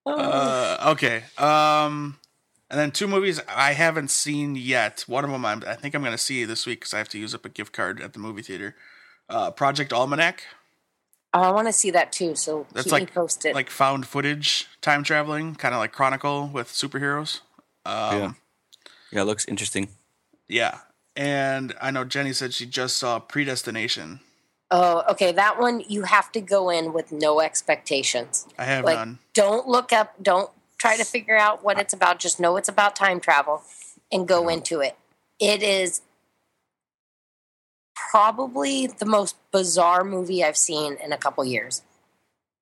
Speaker 1: Uh, okay. Um, and then two movies I haven't seen yet. One of them I'm, I think I'm going to see this week because I have to use up a gift card at the movie theater. Uh, Project Almanac,
Speaker 3: Oh, I want to see that too. So
Speaker 1: That's
Speaker 3: keep me
Speaker 1: like-
Speaker 3: posted.
Speaker 1: like found footage time traveling, kind of like Chronicle with superheroes. Um,
Speaker 2: Yeah. Yeah, it looks interesting.
Speaker 1: yeah. And I know Jenny said she just saw Predestination.
Speaker 3: oh, okay. That one you have to go in with no expectations.
Speaker 1: I have
Speaker 3: Like,
Speaker 1: none.
Speaker 3: don't look up. Don't try to figure out what it's about. Just know it's about time travel, and go into it. It is probably the most bizarre movie I've seen in a couple years.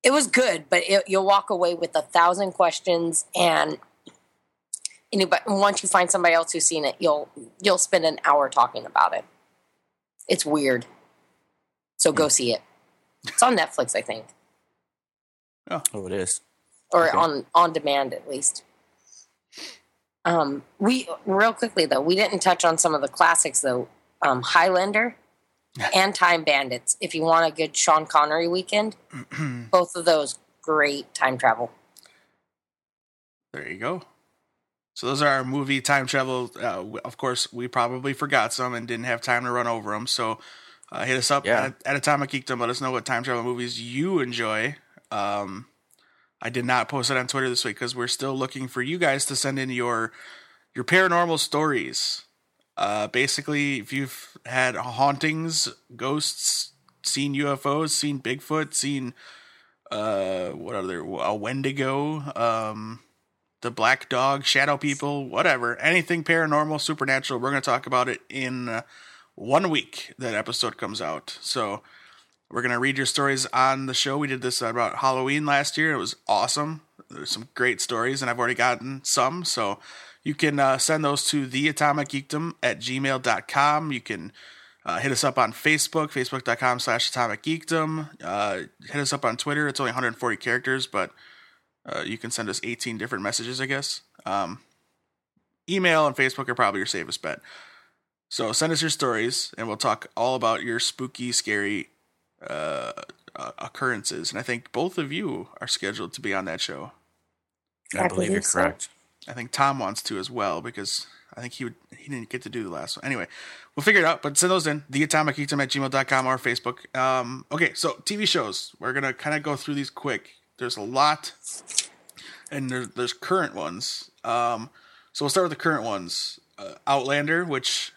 Speaker 3: It was good, but it, you'll walk away with a thousand questions, and anybody once you find somebody else who's seen it, you'll you'll spend an hour talking about it. It's weird, so go see it. It's on Netflix, I think,
Speaker 2: Oh, it is.
Speaker 3: or
Speaker 2: Okay.
Speaker 3: on on demand at least. Um, we real quickly though, we didn't touch on some of the classics though. Um, Highlander [laughs] and Time Bandits. If you want a good Sean Connery weekend, [clears throat] both of those great time travel.
Speaker 1: There you go. So those are our movie time travel. Uh, of course, we probably forgot some and didn't have time to run over them. So uh, hit us up
Speaker 2: Yeah.
Speaker 1: at, at Atomic Geekdom. Let us know what time travel movies you enjoy. Um, I did not post it on Twitter this week because we're still looking for you guys to send in your your paranormal stories. Uh, basically, if you've had hauntings, ghosts, seen UFOs, seen Bigfoot, seen uh, what other a Wendigo, um, the Black Dog, Shadow People, whatever, anything paranormal, supernatural, we're going to talk about it in uh, one week that episode comes out. So we're going to read your stories on the show. We did this about Halloween last year. It was awesome. There's some great stories, and I've already gotten some. So you can uh, send those to theatomicgeekdom at gmail.com. You can uh, hit us up on Facebook, facebook.com slash atomicgeekdom. Uh, hit us up on Twitter. It's only 140 characters, but uh, you can send us 18 different messages, I guess. Um, email and Facebook are probably your safest bet. So send us your stories, and we'll talk all about your spooky, scary uh, uh, occurrences. And I think both of you are scheduled to be on that show.
Speaker 2: I,
Speaker 3: I
Speaker 2: believe you're
Speaker 3: so.
Speaker 2: correct.
Speaker 1: I think Tom wants to as well because I think he would he didn't get to do the last one. Anyway, we'll figure it out, but send those in. Theatomicgeekdom at gmail.com or Facebook. Um, okay, so TV shows. We're gonna kind of go through these quick. There's a lot and there, there's current ones. Um, so we'll start with the current ones. Uh, Outlander, which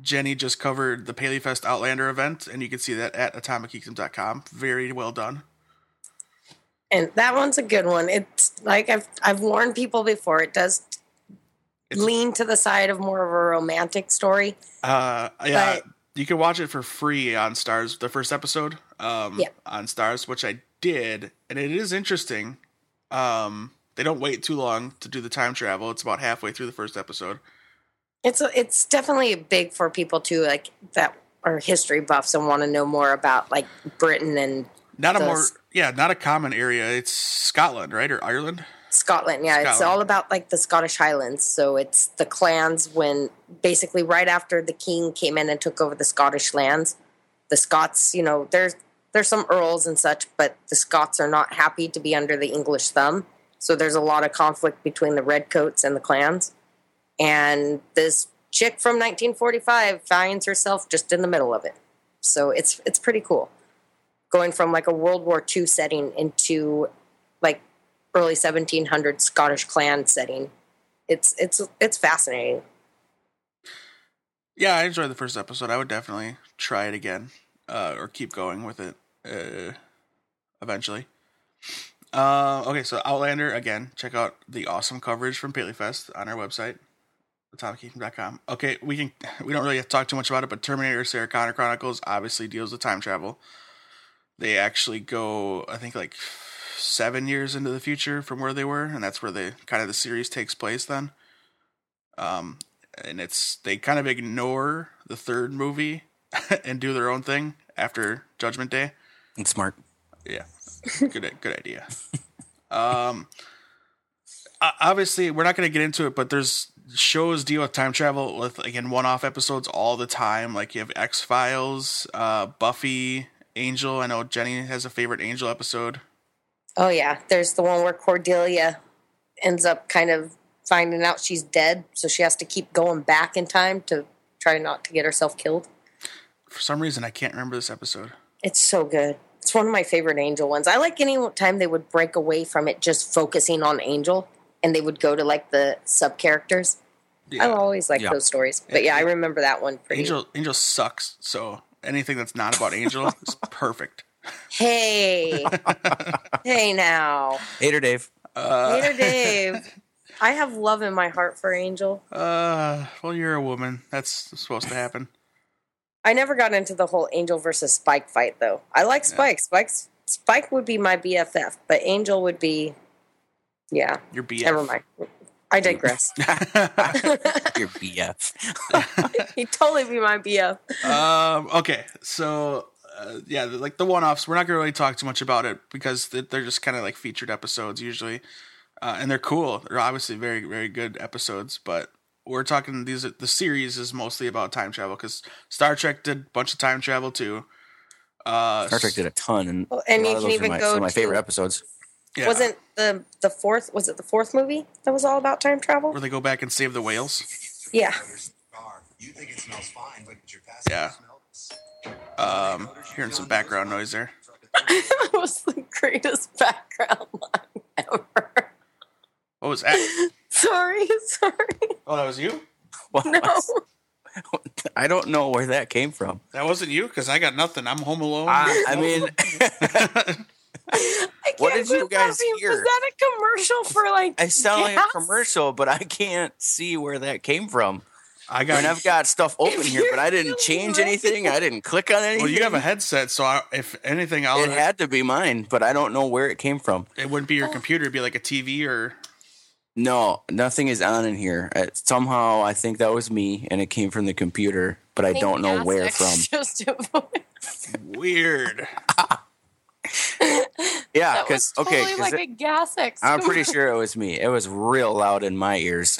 Speaker 1: Jenny just covered the PaleyFest Outlander event, and you can see that at atomicgeekdom.com. Very well done.
Speaker 3: And that one's a good one. It's like I've I've warned people before. It does
Speaker 1: It's-
Speaker 3: lean to the side of more of a romantic story.
Speaker 1: Uh, yeah,
Speaker 3: But-
Speaker 1: you can watch it for free on Starz. The first episode, um,
Speaker 3: Yeah.
Speaker 1: on Starz, which I did, and it is interesting. Um, they don't wait too long to do the time travel. It's about halfway through the first episode.
Speaker 3: It's a, it's definitely big for people too, like that are history buffs and want to know more about like Britain and
Speaker 1: Not a more, yeah, not a common area. It's Scotland, right, or Ireland?
Speaker 3: Scotland. Yeah, it's all about like the Scottish Highlands. So it's the clans when basically right after the king came in and took over the Scottish lands, the Scots, you know, there's there's some earls and such, but the Scots are not happy to be under the English thumb. So there's a lot of conflict between the redcoats and the clans. And this chick from 1945 finds herself just in the middle of it. So it's it's pretty cool. Going from like a World War II setting into like early 1700 Scottish clan setting. It's it's it's fascinating.
Speaker 1: Yeah, I enjoyed the first episode. I would definitely try it again, uh, or keep going with it uh, eventually. Uh, okay, so Outlander again. Check out the awesome coverage from PaleyFest on our website, atomicgeekdom.com. Okay, we can we don't really have to talk too much about it, but Terminator: Sarah Connor Chronicles obviously deals with time travel. They actually go, I think, like seven years into the future from where they were, and that's where the kind of the series takes place. Then, um, and it's they kind of ignore the third movie [laughs] and do their own thing after Judgment Day.
Speaker 2: It's smart.
Speaker 1: Yeah, good good idea. Um, obviously we're not going to get into it, but there's shows deal with time travel with again one-off episodes all the time. Like you have X Files, uh, Buffy, Angel. I know Jenny has a favorite Angel episode.
Speaker 3: Oh yeah, there's the one where Cordelia ends up kind of finding out she's dead, so she has to keep going back in time to try not to get herself killed.
Speaker 1: For some reason, I can't remember this episode.
Speaker 3: It's so good. It's one of my favorite Angel ones. I like any time they would break away from it just focusing on Angel and they would go to like the sub characters. I always like
Speaker 2: Yeah.
Speaker 3: those stories. But yeah, I remember that one pretty
Speaker 1: Angel Angel sucks. So anything that's not about Angel [laughs] is perfect.
Speaker 3: Hey. [laughs] hey now.
Speaker 2: Hater Dave.
Speaker 3: Hater Dave. [laughs] I have love in my heart for Angel.
Speaker 1: Uh, well, you're a woman. That's supposed to happen.
Speaker 3: I never got into the whole Angel versus Spike fight though. I like Spike. Spike's Spike would be my BFF, but Angel would be yeah.
Speaker 1: You're BF.
Speaker 3: Never mind. I digress.
Speaker 2: Your BF.
Speaker 3: He'd totally be my BF.
Speaker 1: um, okay, so uh, yeah, like the one-offs, we're not gonna really talk too much about it because they- they're just kind of like featured episodes usually, uh, and they're cool. They're obviously very, very good episodes, but we're talking these. The series is mostly about time travel because Star Trek did a bunch of time travel too. Uh,
Speaker 2: Star Trek did a ton, and,
Speaker 3: Well, and you can even
Speaker 2: my,
Speaker 3: go
Speaker 2: some of my
Speaker 3: to-
Speaker 2: favorite episodes.
Speaker 1: Yeah,
Speaker 3: Wasn't the the fourth was it the fourth movie that was all about time travel?
Speaker 1: where they go back and save the whales.
Speaker 3: Yeah.
Speaker 4: You think it smells fine, but your
Speaker 1: Yeah. Um, hearing some background noise there. [laughs]
Speaker 3: that was the greatest background line ever.
Speaker 1: What was that? [laughs]
Speaker 3: Sorry, sorry.
Speaker 1: Oh, that was you.
Speaker 2: What? [laughs]
Speaker 3: No.
Speaker 2: I don't know where that came from.
Speaker 1: That wasn't you because I got nothing. I'm home alone.
Speaker 2: I, I mean,
Speaker 3: I [laughs]
Speaker 2: What
Speaker 3: can't
Speaker 2: did you
Speaker 3: quit
Speaker 2: guys
Speaker 3: laughing.
Speaker 2: hear?
Speaker 3: Was that a commercial for like
Speaker 2: I sound like a commercial, but I can't see where that came from.
Speaker 1: I
Speaker 2: I
Speaker 1: got.
Speaker 2: mean, I've got stuff [laughs] open here, but I didn't change
Speaker 3: really-
Speaker 2: anything. I didn't click on anything.
Speaker 1: well, you have a headset, so I, if anything, I'll.
Speaker 2: It had to be mine, but I don't know where it came from.
Speaker 1: it wouldn't be your computer. It'd be like a TV or.
Speaker 2: No, nothing is on in here. Uh, somehow, I think that was me, and it came from the computer, but I
Speaker 3: think
Speaker 2: don't know where from. [laughs]
Speaker 3: Just avoid-
Speaker 1: Weird.
Speaker 2: Yeah, because
Speaker 3: was
Speaker 2: okay,
Speaker 3: totally
Speaker 2: 'cause
Speaker 3: like
Speaker 2: it-
Speaker 3: a gas X.
Speaker 2: I'm pretty sure it was me. It was real loud in my ears.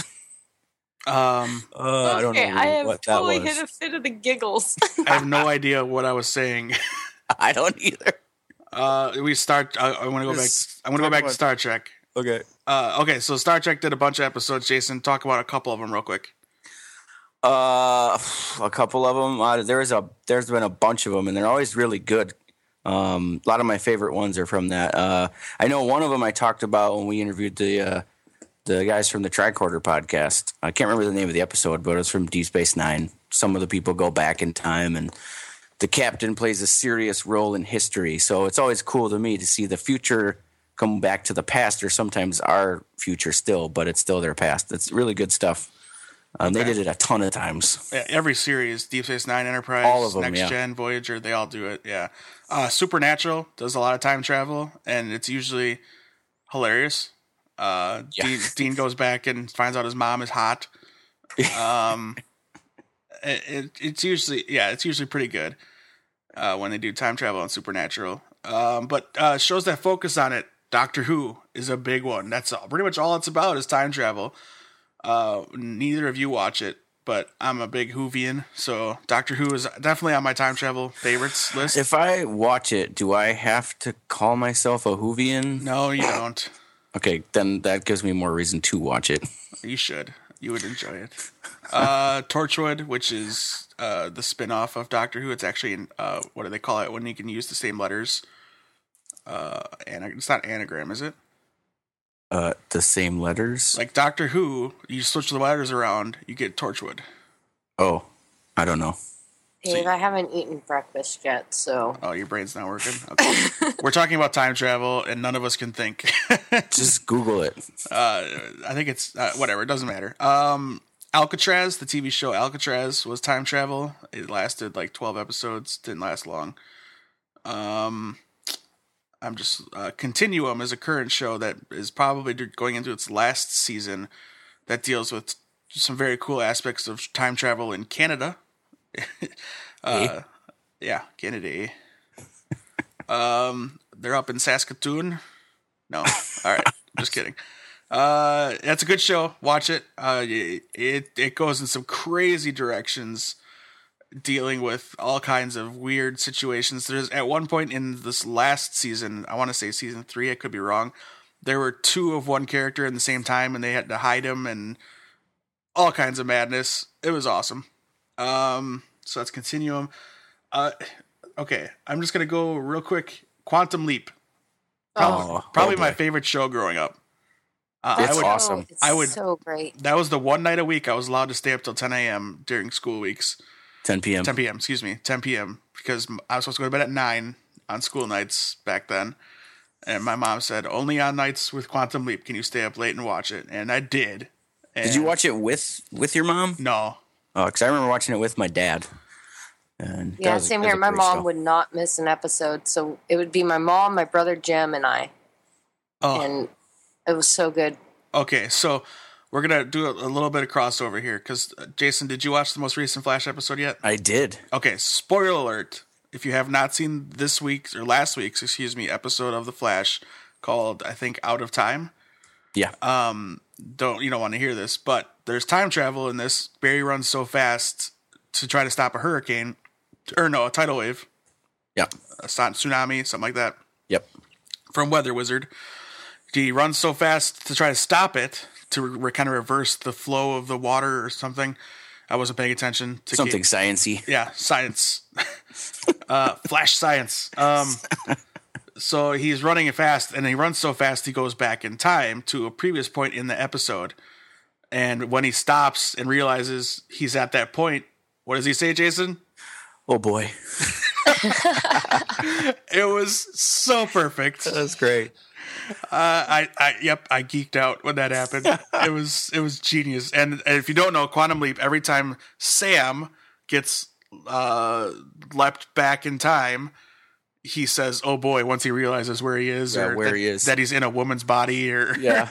Speaker 1: Um,
Speaker 2: Uh, I don't know
Speaker 3: I have
Speaker 2: what that
Speaker 3: totally
Speaker 2: was.
Speaker 3: hit a fit of the giggles.
Speaker 1: I have no idea what I was saying. [laughs]
Speaker 2: I don't either.
Speaker 1: Uh, we start. I, I want to go back. I want to go back to Star Trek.
Speaker 2: Okay.
Speaker 1: Uh, okay, so Star Trek did a bunch of episodes. Jason, talk about a couple of them real quick.
Speaker 2: Uh, [sighs] a couple of them. Uh, there's a there's been a bunch of them, and they're always really good. Um, a lot of my favorite ones are from that. Uh, I know one of them I talked about when we interviewed the uh, the guys from the Tricorder podcast. I can't remember the name of the episode, but it was from Deep Space Nine. Some of the people go back in time, and the captain plays a serious role in history. So it's always cool to me to see the future come back to the past or sometimes our future still, but it's still their past. It's really good stuff. Um, They did it a ton of times.
Speaker 1: Yeah, every series, Deep Space Nine, Enterprise,
Speaker 2: All of them,
Speaker 1: Next
Speaker 2: yeah.
Speaker 1: Gen, Voyager, they all do it. Yeah, uh, Supernatural does a lot of time travel, and it's usually hilarious. Uh, [laughs]
Speaker 2: Yeah.
Speaker 1: Dean, Dean goes back and finds out his mom is hot. [laughs] Um, it, it, it's usually yeah, it's usually pretty good uh, when they do time travel on Supernatural. Um, but uh, shows that focus on it, Doctor Who is a big one. That's all, pretty much all it's about is time travel. Uh, neither of you watch it, but I'm a big Whovian, so Doctor Who is definitely on my time travel favorites list.
Speaker 2: If I watch it, do I have to call myself a Whovian?
Speaker 1: no, you don't.
Speaker 2: Okay, then that gives me more reason to watch it.
Speaker 1: You should. You would enjoy it. Uh, Torchwood, which is uh, the spin-off of Doctor Who. It's actually in, uh, what do they call it when you can use the same letters? Uh, ana- it's not anagram, is it?
Speaker 2: Uh, the same letters.
Speaker 1: Like Doctor Who, you switch the letters around, you get Torchwood.
Speaker 2: oh, I don't know.
Speaker 3: Dave, I haven't eaten breakfast yet, so
Speaker 1: Oh, your brain's not working. Okay. [laughs] We're talking about time travel, and none of us can think. [laughs]
Speaker 2: Just Google it.
Speaker 1: uh, I think it's uh, whatever. It doesn't matter. Um, Alcatraz, the TV show Alcatraz, was time travel. It lasted like twelve episodes. Didn't last long. Um, I'm just uh, Continuum is a current show that is probably going into its last season. That deals with some very cool aspects of time travel in Canada. [laughs] uh, yeah, Canada. [laughs] um, they're up in Saskatoon. No, all right, [laughs] just kidding. Uh, that's a good show. Watch it. Uh, it it, it goes in some crazy directions, dealing with all kinds of weird situations. There's at one point in this last season, I want to say season three. I could be wrong. There were two of one character in the same time, and they had to hide him and all kinds of madness. It was awesome. Um, so that's Continuum. Uh, okay, I'm just gonna go real quick. Quantum Leap. Probably,
Speaker 2: Oh,
Speaker 1: probably
Speaker 2: oh
Speaker 1: my favorite show growing up. Uh,
Speaker 2: It's
Speaker 1: I would,
Speaker 2: awesome.
Speaker 3: Oh,
Speaker 1: I would-
Speaker 3: so great.
Speaker 1: That was the one night a week I was allowed to stay up till 10 a.m. during school weeks.
Speaker 2: 10 p.m.
Speaker 1: 10 p.m. Excuse me, 10 p.m. Because I was supposed to go to bed at nine on school nights back then, and my mom said only on nights with Quantum Leap can you stay up late and watch it, and I did.
Speaker 2: Did you watch it with with your mom?
Speaker 1: No.
Speaker 2: Oh, because I remember watching it with my dad. And
Speaker 3: Yeah,
Speaker 2: was-
Speaker 3: same here. My mom
Speaker 2: show.
Speaker 3: would not miss an episode, so it would be my mom, my brother Jim, and I,
Speaker 1: Oh,
Speaker 3: and it was so good.
Speaker 1: okay. So we're gonna do a, a little bit of crossover here because Jason, did you watch the most recent Flash episode yet?
Speaker 2: I did.
Speaker 1: Okay, spoiler alert. If you have not seen this week's or last week's, excuse me, episode of The Flash called I think Out of Time,
Speaker 2: Yeah.
Speaker 1: um don't you don't want to hear this, but there's time travel in this. Barry runs so fast to try to stop a hurricane or no, a tidal wave,
Speaker 2: Yeah.
Speaker 1: a tsunami, something like that
Speaker 2: Yep.
Speaker 1: from Weather Wizard. He runs so fast to try to stop it to re- kind of reverse the flow of the water or something. I wasn't paying attention to
Speaker 2: Something
Speaker 1: Kate-
Speaker 2: sciency. [laughs]
Speaker 1: yeah, science. [laughs] uh, flash science. Um, so he's running it fast, and he runs so fast he goes back in time to a previous point in the episode. And when he stops and realizes he's at that point, what does he say, Jason?
Speaker 2: Oh boy. [laughs]
Speaker 1: It was so perfect. Uh,
Speaker 2: That's great.
Speaker 1: I, I, yep, I geeked out when that happened. [laughs] it was, it was genius. And, and if you don't know, Quantum Leap, every time Sam gets uh, leapt back in time, he says, "Oh boy!" Once he realizes where he is,
Speaker 2: Yeah,
Speaker 1: or
Speaker 2: where
Speaker 1: that,
Speaker 2: he is.
Speaker 1: that he's in a woman's body, or [laughs] [laughs]
Speaker 2: Yeah.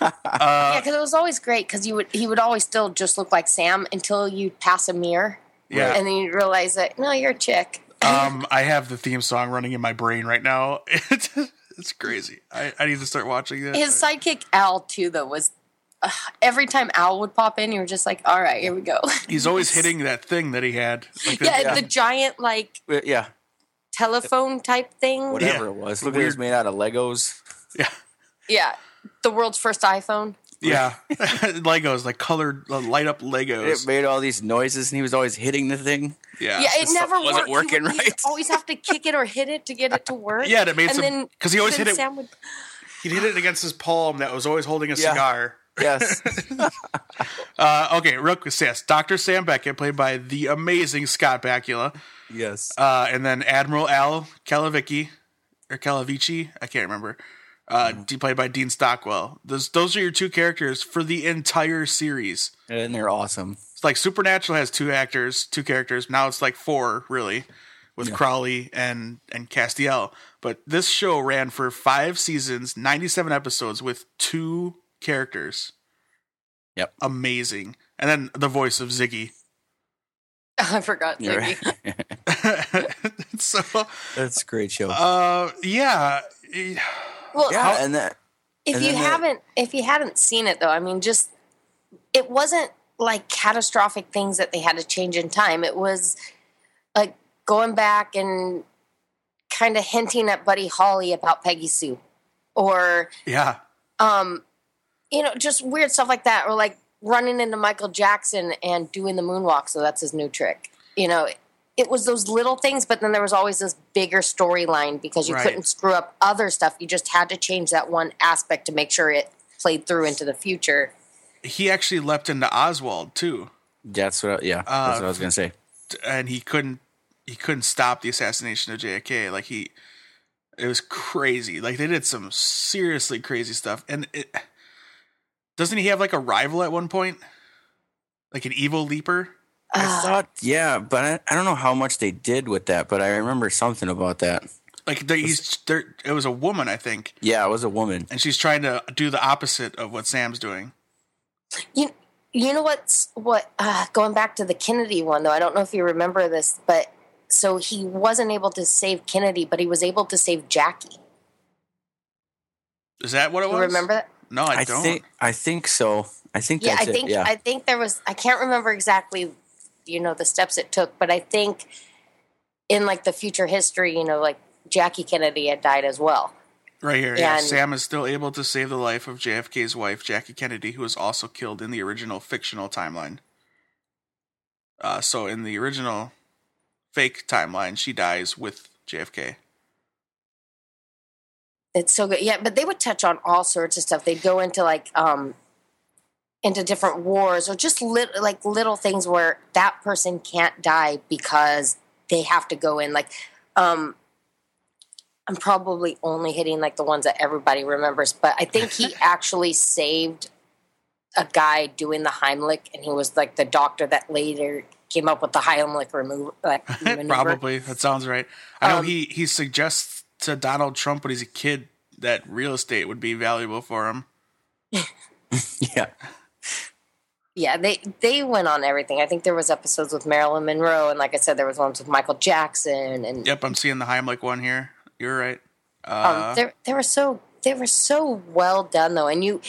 Speaker 1: uh,
Speaker 3: yeah, because it was always great because you would he would always still just look like Sam until you pass a mirror,
Speaker 1: yeah.
Speaker 3: and then you realize that no, you're a chick.
Speaker 1: um, I have the theme song running in my brain right now. It's, it's crazy. I, I need to start watching it.
Speaker 3: His sidekick Al too, though, was uh, every time Al would pop in, you were just like, "All right, here we go." [laughs]
Speaker 1: He's always hitting that thing that he had. Like the-
Speaker 3: yeah, the giant like
Speaker 2: yeah.
Speaker 3: telephone type thing.
Speaker 2: Whatever
Speaker 1: Yeah.
Speaker 2: it was. Look, at it was
Speaker 1: Weird.
Speaker 2: made out of Legos.
Speaker 1: yeah.
Speaker 3: Yeah, the world's first iPhone.
Speaker 1: Yeah, [laughs] Legos, like colored, uh, light up Legos.
Speaker 2: It made all these noises, and he was always hitting the thing.
Speaker 1: Yeah,
Speaker 3: Yeah, it
Speaker 2: so-
Speaker 3: never
Speaker 2: wasn't
Speaker 3: worked.
Speaker 2: Working
Speaker 3: would- he'd
Speaker 2: right. [laughs]
Speaker 3: always have to kick it or hit it to get it to work.
Speaker 1: Yeah, it made
Speaker 3: and
Speaker 1: some-
Speaker 3: then
Speaker 1: 'cause he always hit it-
Speaker 3: Sam would,
Speaker 1: he'd hit it against his palm that was always holding a
Speaker 2: Yeah.
Speaker 1: cigar.
Speaker 2: Yes. [laughs]
Speaker 1: Uh, okay, real quick, yes, Doctor Sam Beckett, played by the amazing Scott Bakula,
Speaker 2: yes.
Speaker 1: uh, and then Admiral Al Kalavicki or Kalavici, I can't remember. Uh, d- played by Dean Stockwell. Those those are your two characters for the entire series.
Speaker 2: And they're awesome.
Speaker 1: It's like Supernatural has two actors, two characters. Now it's like four, really, with
Speaker 2: Yeah.
Speaker 1: Crowley and and Castiel. But this show ran for five seasons, ninety seven episodes, with two characters.
Speaker 2: Yep.
Speaker 1: amazing. And then the voice of Ziggy. [laughs]
Speaker 3: I forgot.
Speaker 2: You're
Speaker 3: Ziggy.
Speaker 2: right. [laughs] [laughs]
Speaker 1: so,
Speaker 2: That's a great show.
Speaker 1: uh, yeah,
Speaker 3: Well,
Speaker 2: yeah, and that
Speaker 3: if
Speaker 2: and
Speaker 3: you haven't if you hadn't seen it though i mean just it wasn't like catastrophic things that they had to change in time. It was like going back and kind of hinting at buddy holly about peggy sue or
Speaker 1: yeah,
Speaker 3: um you know just weird stuff like that or like running into michael jackson and doing the moonwalk so that's his new trick you know it was those little things but then there was always this bigger storyline because you
Speaker 1: Right.
Speaker 3: couldn't screw up other stuff you just had to change that one aspect to make sure it played through into the future
Speaker 1: he actually leapt into Oswald too,
Speaker 2: that's what I, yeah, that's
Speaker 1: Uh,
Speaker 2: what I was gonna say.
Speaker 1: and he couldn't he couldn't stop the assassination of JFK. Like he, it was crazy. Like they did some seriously crazy stuff. And it doesn't he have like a rival at one point, like an evil leaper?
Speaker 2: I
Speaker 3: Ah,
Speaker 2: thought yeah, but I, I don't know how much they did with that, but I remember something about that.
Speaker 1: Like there, he's there. It was a woman, I think,
Speaker 2: Yeah, it was a woman.
Speaker 1: and she's trying to do the opposite of what Sam's doing.
Speaker 3: you, you know what's what uh, going back to the kennedy one though i don't know if you remember this but so he wasn't able to save kennedy but he was able to save jackie
Speaker 1: Is that what it
Speaker 3: you
Speaker 1: was?
Speaker 3: remember that
Speaker 1: No, I,
Speaker 2: I,
Speaker 1: don't.
Speaker 2: think I think so. I think
Speaker 3: yeah i think
Speaker 2: it. Yeah,
Speaker 3: i think there was i can't remember exactly you know the steps it took but i think in like the future history you know like jackie kennedy had died as well
Speaker 1: Right here, yeah.
Speaker 3: And-
Speaker 1: Sam is still able to save the life of JFK's wife, Jackie Kennedy, who was also killed in the original fictional timeline. Uh, so in the original fake timeline, she dies with JFK.
Speaker 3: it's so good yeah but they would touch on all sorts of stuff they'd go into like um into different wars or just lit, like little things where that person can't die because they have to go in like um i'm probably only hitting like the ones that everybody remembers but i think he [laughs] actually saved a guy doing the heimlich and he was like the doctor that later came up with the heimlich remove like. [laughs]
Speaker 1: Probably that sounds right. I know
Speaker 3: Um,
Speaker 1: he he suggests to Donald Trump when he's a kid that real estate would be valuable for him. [laughs]
Speaker 2: yeah.
Speaker 3: Yeah, they they went on everything. I think there was episodes with Marilyn Monroe, and like I said, there was ones with Michael Jackson, and
Speaker 1: Yep, I'm seeing the Heimlich one here. You're right. Uh,
Speaker 3: um, they they were so they were so well done though, and you.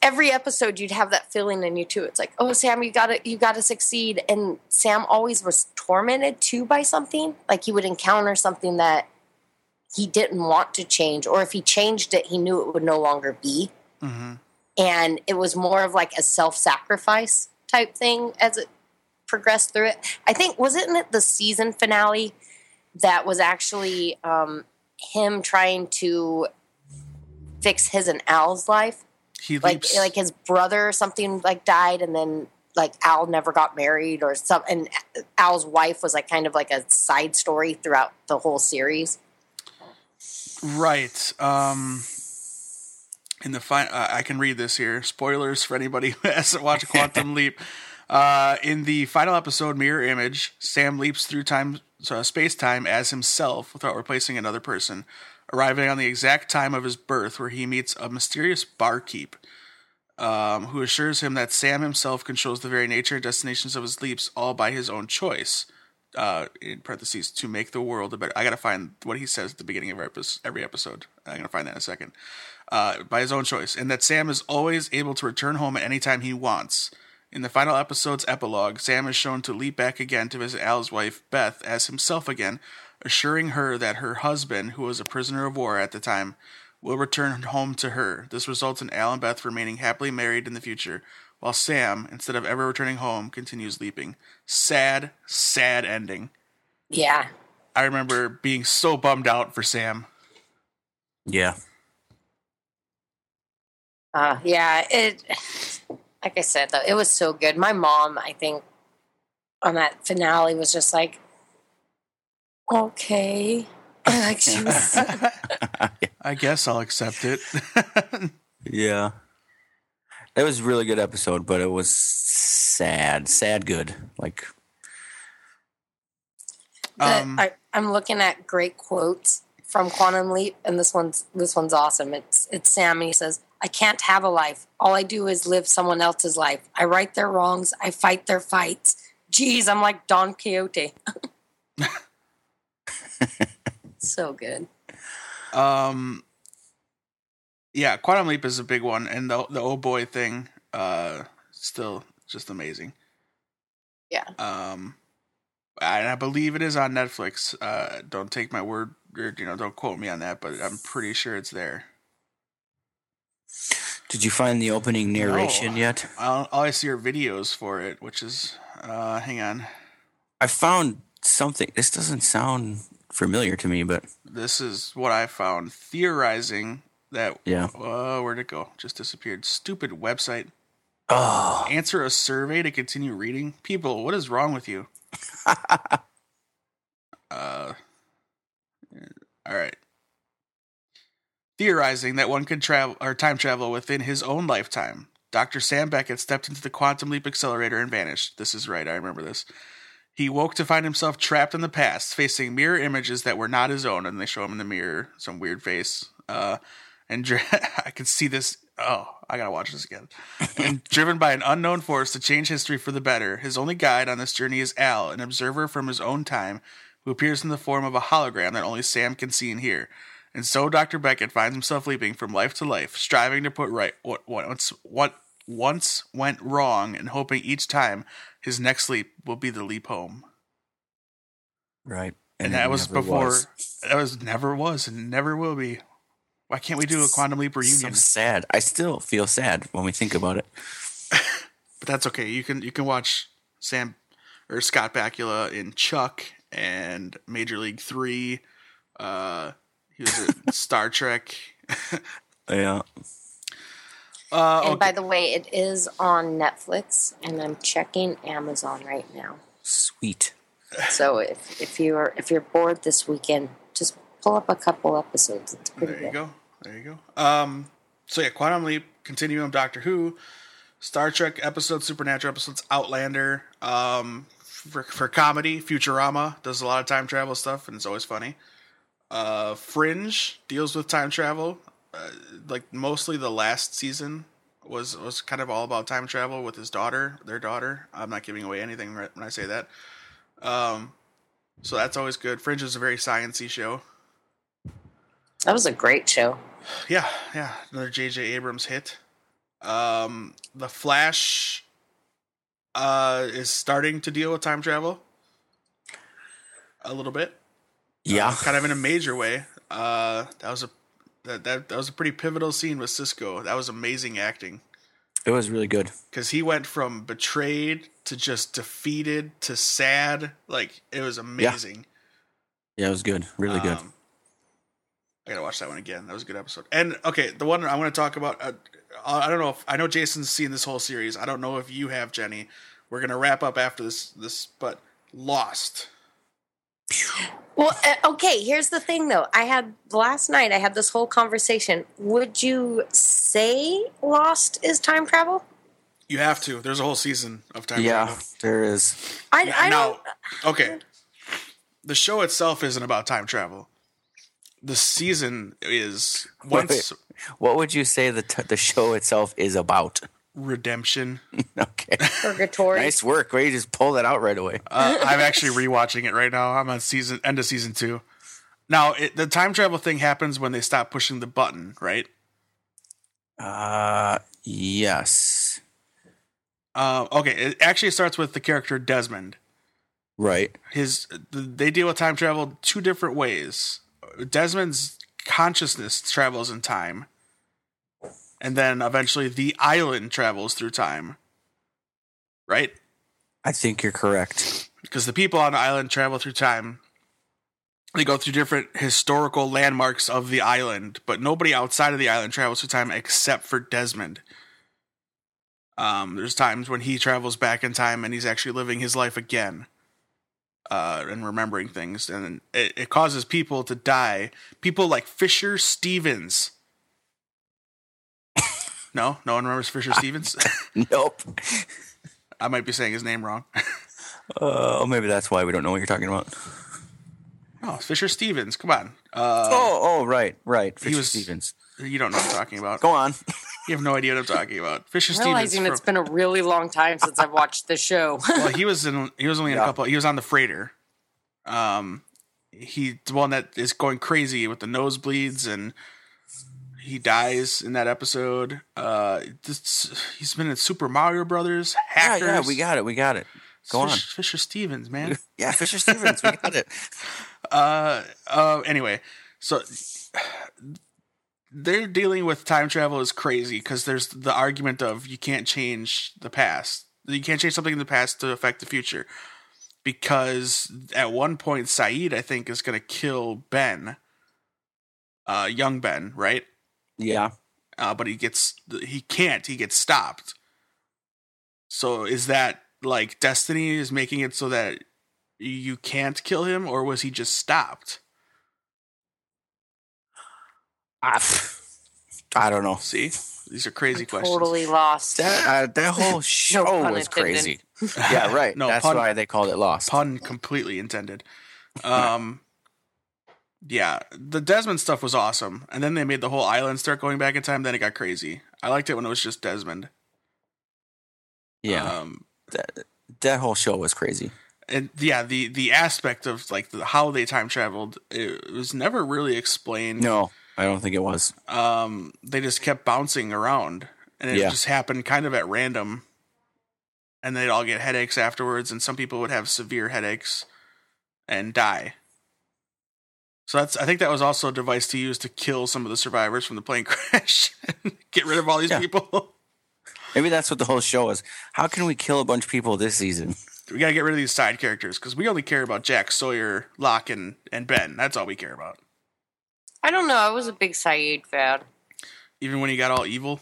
Speaker 3: Every episode, you'd have that feeling in you too. It's like, oh, Sam, you gotta, you gotta succeed. And Sam always was tormented too by something. Like he would encounter something that he didn't want to change, or if he changed it, he knew it would no longer be.
Speaker 1: mhm.
Speaker 3: And it was more of like a self-sacrifice type thing as it progressed through it. I think wasn't it the season finale that was actually um, him trying to fix his and Al's life,
Speaker 1: He
Speaker 3: like
Speaker 1: leaps.
Speaker 3: like his brother or something like died, and then like Al never got married or something. and Al's wife was like kind of like a side story throughout the whole series.
Speaker 1: Right. Um in the fi- uh, I can read this here. Spoilers for anybody who [laughs] hasn't watched Quantum [laughs] Leap. Uh, in the final episode, Mirror Image, Sam leaps through time, uh, space time as himself without replacing another person, arriving on the exact time of his birth, where he meets a mysterious barkeep, um, who assures him that Sam himself controls the very nature and destinations of his leaps, all by his own choice. Uh, in parentheses, to make the world a better. I gotta find what he says at the beginning of. Every episode. I'm gonna find that in a second. Uh, by his own choice, and that Sam is always able to return home at any time he wants. In the final episode's epilogue, Sam is shown to leap back again to visit Al's wife, Beth, as himself again, assuring her that her husband, who was a prisoner of war at the time, will return home to her. This results in Al and Beth remaining happily married in the future, while Sam, instead of ever returning home, continues leaping. Sad, sad ending.
Speaker 3: Yeah,
Speaker 1: I remember being so bummed out for Sam.
Speaker 2: Yeah.
Speaker 3: Uh, yeah, it. Like I said, though, it was so good. My mom, I think, on that finale was just like, okay, [laughs] like she was. [laughs] [laughs]
Speaker 1: I guess I'll accept it.
Speaker 2: yeah. It was a really good episode, but it was sad, sad good. Like,
Speaker 3: The-
Speaker 1: Um,
Speaker 3: I, I'm looking at great quotes from Quantum Leap, and this one's this one's awesome. It's it's Sam, and he says, "I can't have a life. All I do is live someone else's life. I right their wrongs. I fight their fights. Geez, I'm like Don Quixote." [laughs] so good.
Speaker 1: Um, yeah, Quantum Leap is a big one, and the the oh boy thing, uh, still just amazing.
Speaker 3: Yeah.
Speaker 1: Um, and I believe it is on Netflix. Uh, don't take my word, or you know, don't quote me on that, but I'm pretty sure it's there.
Speaker 2: Did you find the opening narration
Speaker 1: No.
Speaker 2: yet?
Speaker 1: All, all I see are videos for it, which is, uh, hang on,
Speaker 2: I found something. This doesn't sound familiar to me, but
Speaker 1: this is what I found theorizing that.
Speaker 2: yeah.
Speaker 1: Uh, where'd it go? Just disappeared. Stupid website.
Speaker 2: Oh,
Speaker 1: Answer a survey to continue reading. People, what is wrong with you? [laughs] Uh, all right. Theorizing that one could travel or time travel within his own lifetime, Dr. Sam Beckett stepped into the quantum leap accelerator and vanished. This is right, I remember this. He woke to find himself trapped in the past, facing mirror images that were not his own, and they show him in the mirror, some weird face. Uh, and dri- [laughs] I could see this. Oh, I gotta watch this again. and [laughs] driven by an unknown force to change history for the better, his only guide on this journey is Al, an observer from his own time, who appears in the form of a hologram that only Sam can see and hear. And so Dr. Beckett finds himself leaping from life to life, striving to put right what what once what once went wrong and hoping each time his next leap will be the leap home.
Speaker 2: right.
Speaker 1: And,
Speaker 2: it
Speaker 1: that was before
Speaker 2: was.
Speaker 1: that was never was and never will be. Why can't we do a quantum leap reunion?
Speaker 2: So sad. I still feel sad when we think about it. [laughs]
Speaker 1: but that's okay. You can you can watch Sam or Scott Bakula in Chuck and Major League Three. Uh, he was in Star Trek. [laughs]
Speaker 2: Yeah.
Speaker 1: Uh,
Speaker 3: And
Speaker 1: okay.
Speaker 3: by the way, it is on Netflix, and I'm checking Amazon right now.
Speaker 2: Sweet.
Speaker 3: So if if you're if you're bored this weekend, just pull up a couple episodes. It's pretty
Speaker 1: There you
Speaker 3: good.
Speaker 1: go. There you go. Um, so yeah, Quantum Leap, Continuum, Doctor Who, Star Trek episodes, Supernatural episodes, Outlander. Um, for, for comedy, Futurama does a lot of time travel stuff, and it's always funny. Uh, Fringe deals with time travel. Uh, like mostly the last season was was kind of all about time travel with his daughter, their daughter. I'm not giving away anything when I say that. Um, so that's always good. Fringe is a very sciency show.
Speaker 3: That was a great show.
Speaker 1: Yeah, yeah, another J.J. Abrams hit. Um, the Flash uh, is starting to deal with time travel a little bit,
Speaker 2: Yeah.
Speaker 1: kind of in a major way. Uh, that was a that, that that was a pretty pivotal scene with Cisco. That was amazing acting
Speaker 2: It was really good.
Speaker 1: because he went from betrayed to just defeated to sad. Like it was amazing.
Speaker 2: Yeah, it was good. Really good.
Speaker 1: Um, I gotta watch that one again. That was a good episode. And okay, the one I want to talk about. Uh, I don't know if I know Jason's seen this whole series. I don't know if you have, Jenny. We're gonna wrap up after this. This, but Lost. [sighs] [laughs]
Speaker 3: Well, uh, okay. Here's the thing, though. I had last night. I had this whole conversation. Would you say Lost is time travel?
Speaker 1: You have to. There's a whole season of time
Speaker 2: yeah,
Speaker 1: travel.
Speaker 2: there is.
Speaker 3: I, I
Speaker 1: now,
Speaker 3: don't.
Speaker 1: okay. The show itself isn't about time travel. The season is once
Speaker 2: What would you say the t- the show itself is about?
Speaker 1: Redemption. [laughs]
Speaker 2: okay.
Speaker 3: Purgatory.
Speaker 2: nice work. Where you just pull that out right away.
Speaker 1: Uh, I'm actually rewatching it right now. I'm on season end of season two. Now, it, the time travel thing happens when they stop pushing the button, right?
Speaker 2: Uh, yes.
Speaker 1: Uh, okay, it actually starts with the character Desmond.
Speaker 2: Right.
Speaker 1: His they deal with time travel two different ways. Desmond's consciousness travels in time, and then eventually the island travels through time. Right?
Speaker 2: I think you're correct.
Speaker 1: because the people on the island travel through time. They go through different historical landmarks of the island, but nobody outside of the island travels through time except for Desmond. Um, there's times when he travels back in time and he's actually living his life again. uh, and remembering things, and it, it causes people to die. People like Fisher Stevens. No, no one remembers Fisher Stevens. [laughs] [laughs]
Speaker 2: Nope.
Speaker 1: I might be saying his name wrong. [laughs]
Speaker 2: Oh, maybe that's why we don't know what you're talking about.
Speaker 1: Oh, Fisher Stevens. Come on. Uh,
Speaker 2: oh, oh, right, right. Fisher
Speaker 1: was-
Speaker 2: Stevens.
Speaker 1: You don't know what I'm talking about.
Speaker 2: Go on.
Speaker 1: You have no idea what I'm talking about. Fisher
Speaker 3: I'm
Speaker 1: Stevens.
Speaker 3: realizing
Speaker 1: from-
Speaker 3: it's been a really long time since I've watched the show.
Speaker 1: well, he was in. He was only in
Speaker 2: Yeah.
Speaker 1: a couple. He was on the freighter. Um, he the one that is going crazy with the nosebleeds and he dies in that episode. Uh, this, he's been in Super Mario Brothers.
Speaker 2: Yeah, yeah, we got it. We got it. Go
Speaker 1: Fish-
Speaker 2: on.
Speaker 1: Fisher Stevens, man. [laughs]
Speaker 2: Yeah, Fisher Stevens. We got it. [laughs]
Speaker 1: uh, uh, anyway, so they're dealing with time travel is crazy because there's the argument of you can't change the past. You can't change something in the past to affect the future. Because at one point, Sayid, I think, is going to kill Ben, uh, young Ben, right?
Speaker 2: Yeah.
Speaker 1: Uh, but he gets he can't. He gets stopped. So is that like destiny is making it so that you can't kill him, or was he just stopped?
Speaker 2: I, I don't know.
Speaker 1: See, these are crazy questions.
Speaker 3: totally lost.
Speaker 2: That uh, that [laughs] whole show
Speaker 3: pun
Speaker 2: was
Speaker 3: intended.
Speaker 2: crazy. Yeah, right. [laughs]
Speaker 1: No,
Speaker 2: That's
Speaker 1: pun-
Speaker 2: why they called it Lost.
Speaker 1: Pun completely intended. Um, yeah, the Desmond stuff was awesome, and then they made the whole island start going back in time. Then it got crazy. I liked it when it was just Desmond.
Speaker 2: Yeah,
Speaker 1: Um,
Speaker 2: that, that whole show was crazy.
Speaker 1: and yeah, the the aspect of like the, how they time traveled it was never really explained.
Speaker 2: No, I don't think it was.
Speaker 1: um, they just kept bouncing around, and it
Speaker 2: Yeah.
Speaker 1: just happened kind of at random. And they'd all get headaches afterwards, and some people would have severe headaches and die. So that's I think that was also a device to use to kill some of the survivors from the plane [laughs] crash, and get rid of all these
Speaker 2: Yeah.
Speaker 1: people.
Speaker 2: Maybe that's what the whole show is. How can we kill a bunch of people this season?
Speaker 1: we gotta get rid of these side characters because we only care about Jack Sawyer, Locke, and and Ben. That's all we care about.
Speaker 3: I don't know. I was a big Sayid fan.
Speaker 1: Even when he got all evil,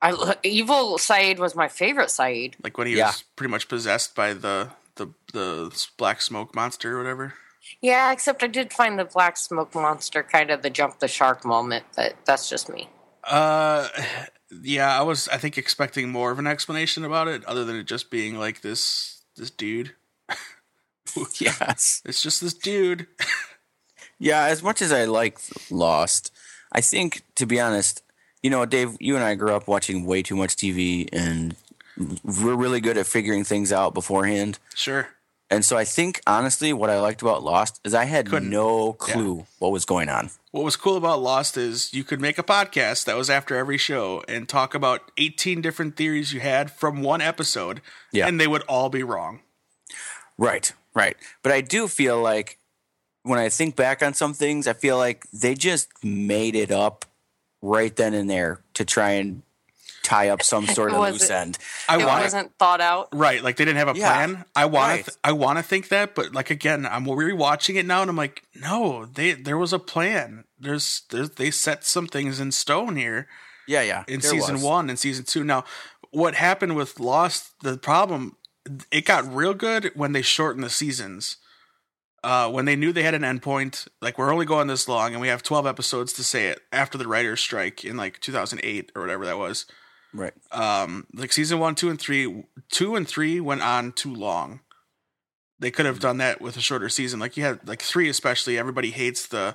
Speaker 3: I lo- evil Sayid was my favorite Sayid.
Speaker 1: like when he
Speaker 2: Yeah.
Speaker 1: was pretty much possessed by the the the black smoke monster or whatever.
Speaker 3: Yeah, except I did find the black smoke monster kind of the jump the shark moment, but that's just me.
Speaker 1: Uh, yeah, I was I think expecting more of an explanation about it, other than it just being like this this dude. [laughs]
Speaker 2: yes.
Speaker 1: It's just this dude. [laughs]
Speaker 2: Yeah, as much as I like Lost, I think to be honest, you know, Dave, you and I grew up watching way too much TV and we're really good at figuring things out beforehand.
Speaker 1: Sure.
Speaker 2: And so I think honestly what I liked about Lost is I had
Speaker 1: Couldn't-
Speaker 2: no clue what was going on.
Speaker 1: What was cool about Lost is you could make a podcast that was after every show and talk about 18 different theories you had from one episode,
Speaker 2: Yeah.
Speaker 1: and they would all be wrong.
Speaker 2: Right, right. But I do feel like when I think back on some things, I feel like they just made it up right then and there to try and tie up some [laughs] sort of loose end.
Speaker 1: I
Speaker 3: it
Speaker 1: want
Speaker 3: wasn't thought out.
Speaker 1: right, like they didn't have a
Speaker 2: Yeah,
Speaker 1: plan. I want
Speaker 2: right.
Speaker 1: to, I want to think that, but like again, I'm rewatching it now, and I'm like, no, they there was a plan. There's, there's they set some things in stone here.
Speaker 2: Yeah, yeah.
Speaker 1: in
Speaker 2: there
Speaker 1: season
Speaker 2: was.
Speaker 1: one and season two. Now, what happened with Lost? The problem it got real good when they shortened the seasons. Uh, when they knew they had an endpoint, like we're only going this long, and we have twelve episodes to say it after the writers' strike in like 2008 or whatever that was.
Speaker 2: Right.
Speaker 1: Um, like season one, two, and three, two and three went on too long. They could have done that with a shorter season. Like you had like three, especially. Everybody hates the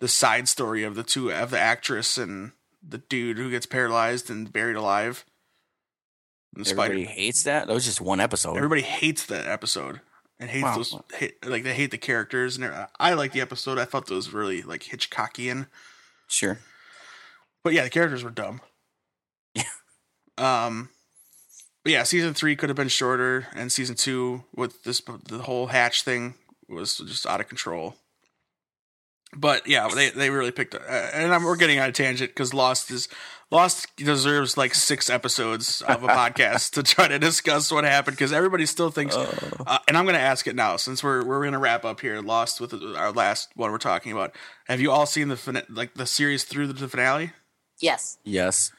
Speaker 1: the side story of the two of the actress and the dude who gets paralyzed and buried alive. And
Speaker 2: Everybody
Speaker 1: spider.
Speaker 2: hates that. That was just one episode.
Speaker 1: Everybody hates that episode and hates
Speaker 2: Wow.
Speaker 1: those. Hate, like they hate the characters and. I like the episode. I thought it was really like Hitchcockian.
Speaker 2: Sure.
Speaker 1: But yeah, the characters were dumb.
Speaker 2: Yeah.
Speaker 1: Um. But yeah, season three could have been shorter, and season two with this the whole hatch thing was just out of control. But yeah, they they really picked. Uh, and I'm, we're getting on a tangent because Lost is Lost deserves like six episodes of a [laughs] podcast to try to discuss what happened because everybody still thinks. Uh, and I'm going to ask it now since we're we're going to wrap up here. Lost with our last one we're talking about. Have you all seen the fina- like the series through the finale?
Speaker 3: Yes.
Speaker 2: Yes.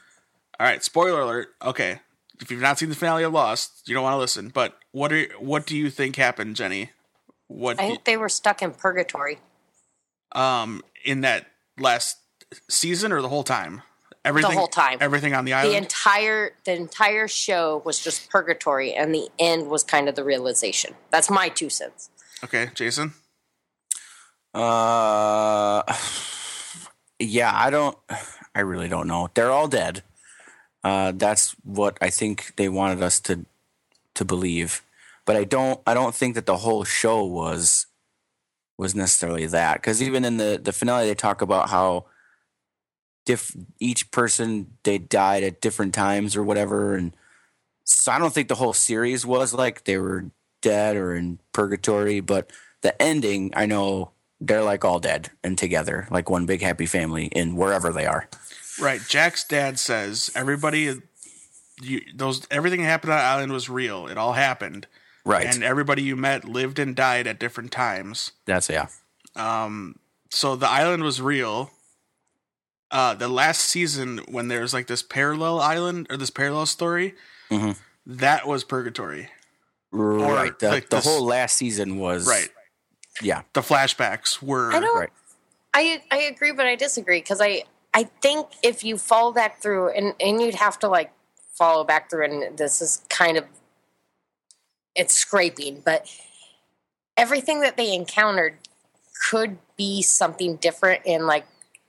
Speaker 1: All right, spoiler alert. Okay, if you've not seen the finale of Lost, you don't want to listen. But what are what do you think happened, Jenny? what
Speaker 3: I think they were stuck in purgatory.
Speaker 1: um in that last season or the whole time? Everything the
Speaker 3: whole time.
Speaker 1: Everything on the island.
Speaker 3: The entire the entire show was just purgatory, and the end was kind of the realization. That's my two cents.
Speaker 1: okay, Jason.
Speaker 2: Uh, [sighs] yeah, I don't. I really don't know. They're all dead. Uh, that's what I think they wanted us to to believe. But I don't. I don't think that the whole show was was necessarily that. Because even in the the finale, they talk about how diff each person they died at different times or whatever, and so I don't think the whole series was like they were dead or in purgatory. But the ending, I know they're like all dead and together, like one big happy family in wherever they are.
Speaker 1: Right. Jack's dad says everybody, you, those everything that happened on the island was real. It all happened,
Speaker 2: Right.
Speaker 1: and everybody you met lived and died at different times.
Speaker 2: That's yeah. Um.
Speaker 1: So the island was real. Uh, the last season when there's like this parallel island or this parallel story,
Speaker 2: Mhm.
Speaker 1: that was purgatory.
Speaker 2: Right. The,
Speaker 1: like
Speaker 2: the
Speaker 1: this-
Speaker 2: whole last season was
Speaker 1: Right.
Speaker 2: Yeah.
Speaker 1: The flashbacks were
Speaker 3: I don't.
Speaker 2: Right.
Speaker 3: I I agree, but I disagree because I I think if you follow back through, and and you'd have to like follow back through, and this is kind of it's scraping, but everything that they encountered could be something different in like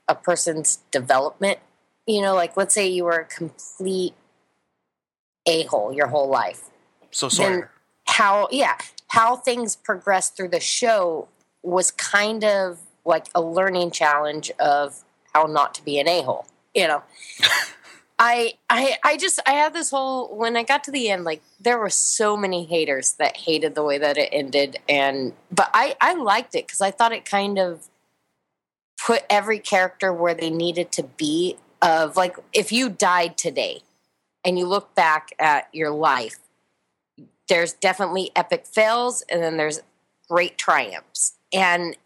Speaker 3: a person's development. You know, like let's say you were a complete a hole your whole life
Speaker 1: so Sawyer.
Speaker 3: how yeah how things progressed through the show was kind of like a learning challenge of how not to be an a-hole you know [laughs] I, I I just I had this whole when I got to the end like there were so many haters that hated the way that it ended and but I I liked it because I thought it kind of put every character where they needed to be of like if you died today and you look back at your life there's definitely epic fails and then there's great triumphs. And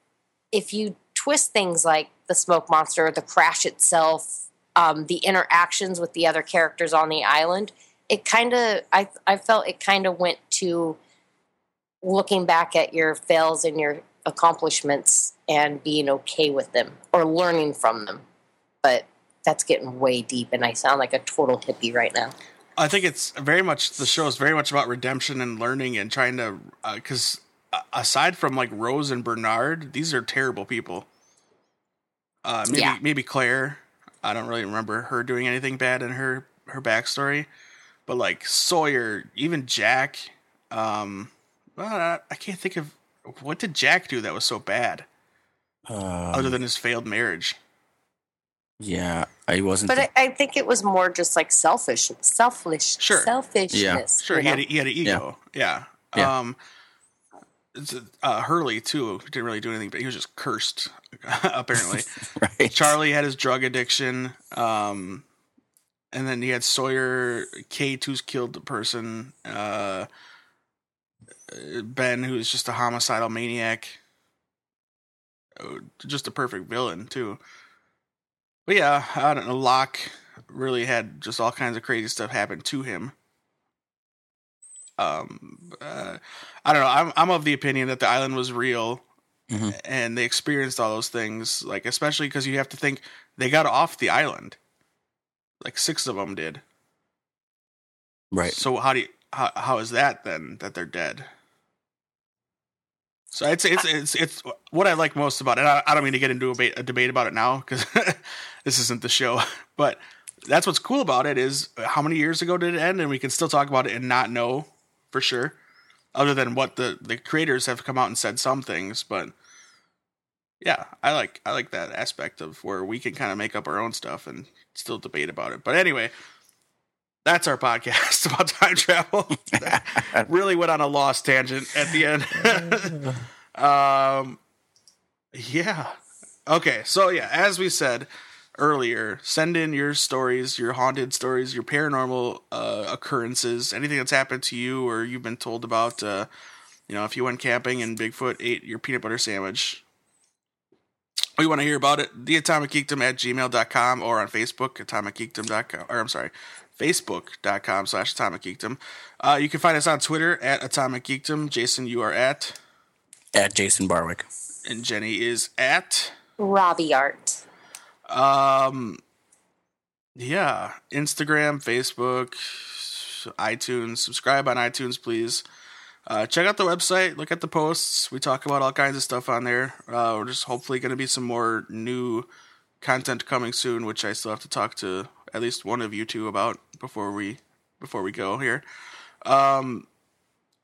Speaker 3: if you twist things like the smoke monster, the crash itself, um, the interactions with the other characters on the island, it kind of I I felt it kind of went to looking back at your fails and your accomplishments and being okay with them or learning from them. But that's getting way deep, and I sound like a total hippie right now.
Speaker 1: I think it's very much the show is very much about redemption and learning and trying to because uh, aside from like Rose and Bernard, these are terrible people. Uh, maybe
Speaker 3: Yeah.
Speaker 1: maybe Claire. I don't really remember her doing anything bad in her her backstory, but like Sawyer, even Jack. Um, well, I, I can't think of what did Jack do that was so bad other
Speaker 2: Um,
Speaker 1: than his failed marriage.
Speaker 2: yeah. I wasn't.
Speaker 3: But I, I think it was more just like selfish, selfish,
Speaker 1: Sure.
Speaker 3: selfishness.
Speaker 1: Sure,
Speaker 3: you
Speaker 1: he had, a, he had an ego. Yeah.
Speaker 2: Yeah.
Speaker 1: Um, it's, uh, Hurley too didn't really do anything, but he was just cursed. [laughs] apparently, [laughs]
Speaker 2: right.
Speaker 1: Charlie had his drug addiction. Um, and then he had Sawyer, Kate, who's killed the person. Uh, Ben, who's just a homicidal maniac. Oh, Just a perfect villain too. But yeah, I don't know. Locke really had just all kinds of crazy stuff happen to him. Um, uh, I don't know. I'm I'm of the opinion that the island was real,
Speaker 2: Mhm.
Speaker 1: and they experienced all those things. Like especially because you have to think they got off the island. Like six of them did.
Speaker 2: Right.
Speaker 1: So how do you, how how is that then that they're dead? So it's it's it's it's what I like most about it. I, I don't mean to get into a, ba- a debate about it now because [laughs] this isn't the show, [laughs] but that's what's cool about it is how many years ago did it end, and we can still talk about it and not know for sure, other than what the the creators have come out and said some things, but. Yeah, I like I like that aspect of where we can kind of make up our own stuff and still debate about it. But anyway, that's our podcast [laughs] about time travel. [laughs] really went on a lost tangent at the end. [laughs] um, yeah. Okay. So yeah, as we said earlier, send in your stories, your haunted stories, your paranormal uh, occurrences, anything that's happened to you or you've been told about. Uh, you know, if you went camping and Bigfoot ate your peanut butter sandwich. We want to hear about it. TheAtomicGeekdom at gmail.com or on Facebook, atomicgeekdom.com. Or I'm sorry, facebook.com slash atomic geekdom. Uh, you can find us on Twitter at atomic geekdom. Jason, you are at.
Speaker 2: At Jason Barwick.
Speaker 1: And Jenny is at
Speaker 3: Robbie Art.
Speaker 1: Um yeah, Instagram, Facebook, iTunes. Subscribe on iTunes, please. Uh, check out the website. Look at the posts. We talk about all kinds of stuff on there. Uh, we're just hopefully going to be some more new content coming soon, which I still have to talk to at least one of you two about before we before we go here. Um,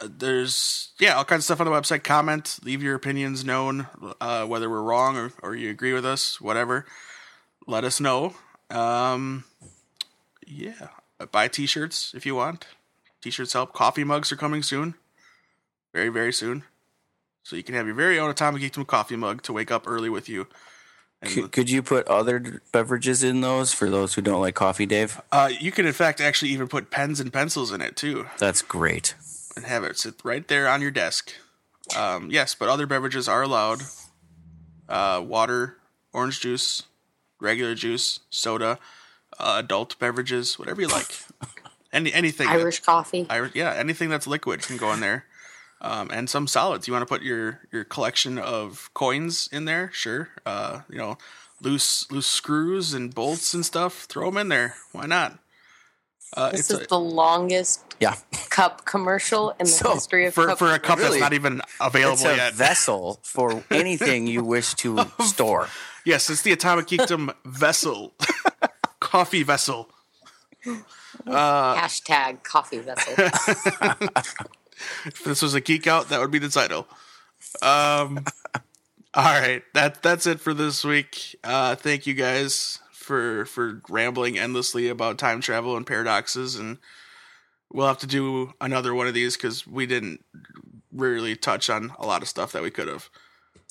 Speaker 1: there's yeah all kinds of stuff on the website. Comment, leave your opinions known, uh, whether we're wrong or, or you agree with us, whatever. Let us know. Um, yeah, buy t-shirts if you want. T-shirts help. Coffee mugs are coming soon, very very soon. So you can have your very own Atomic Geekdom coffee mug to wake up early with you.
Speaker 2: Could, could you put other beverages in those for those who don't like coffee, Dave?
Speaker 1: uh, you can in fact actually even put pens and pencils in it too.
Speaker 2: That's great.
Speaker 1: and have it sit right there on your desk. Um, yes, but other beverages are allowed. Uh, water, orange juice, regular juice, soda, uh, adult beverages, whatever you like. [laughs] Any anything. that-
Speaker 3: Irish coffee.
Speaker 1: Irish, yeah, anything that's liquid can go in there. Um, and some solids. You want to put your your collection of coins in there? Sure. Uh, you know, loose loose screws and bolts and stuff. Throw them in there. Why not? Uh,
Speaker 3: This
Speaker 1: it's
Speaker 3: is
Speaker 1: a-
Speaker 3: the longest
Speaker 2: Yeah.
Speaker 3: cup commercial in the
Speaker 2: So,
Speaker 3: history of
Speaker 1: for
Speaker 3: cup
Speaker 1: for a cup
Speaker 2: Really?
Speaker 1: that's not even
Speaker 2: It's
Speaker 1: available
Speaker 2: a
Speaker 1: yet.
Speaker 2: vessel for [laughs] anything you wish to store.
Speaker 1: Yes, it's the Atomic Geekdom vessel, [laughs] coffee vessel.
Speaker 3: Hashtag coffee vessel. [laughs]
Speaker 1: If this was a geek out, that would be the title. Um, all right, that that's it for this week. Uh, thank you guys for for rambling endlessly about time travel and paradoxes, and we'll have to do another one of these because we didn't really touch on a lot of stuff that we could have,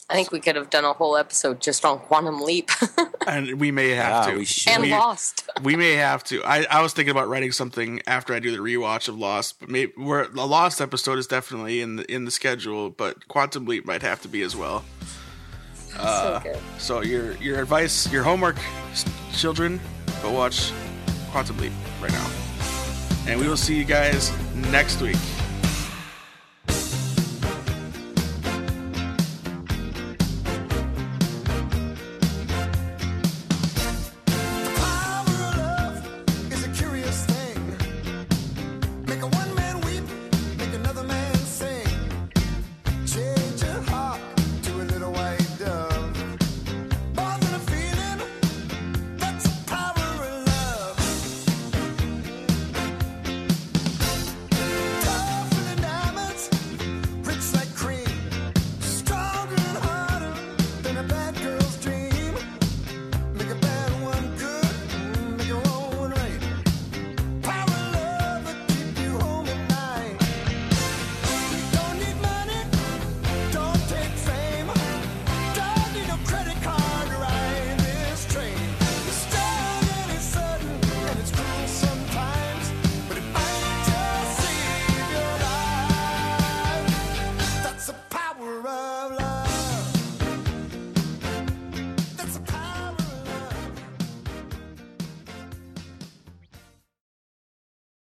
Speaker 3: I think we could have done a whole episode just on Quantum Leap [laughs]
Speaker 1: and we may have
Speaker 2: Yeah,
Speaker 1: to.
Speaker 2: we should.
Speaker 3: and
Speaker 1: We-
Speaker 3: Lost. [laughs]
Speaker 1: We may have to. I, I was thinking about writing something after I do the rewatch of Lost, but maybe where the Lost episode is definitely in the in the schedule, but Quantum Leap might have to be as well. [laughs]
Speaker 3: so uh, good.
Speaker 1: So your your advice, your homework, children, go watch Quantum Leap right now, and we will see you guys next week.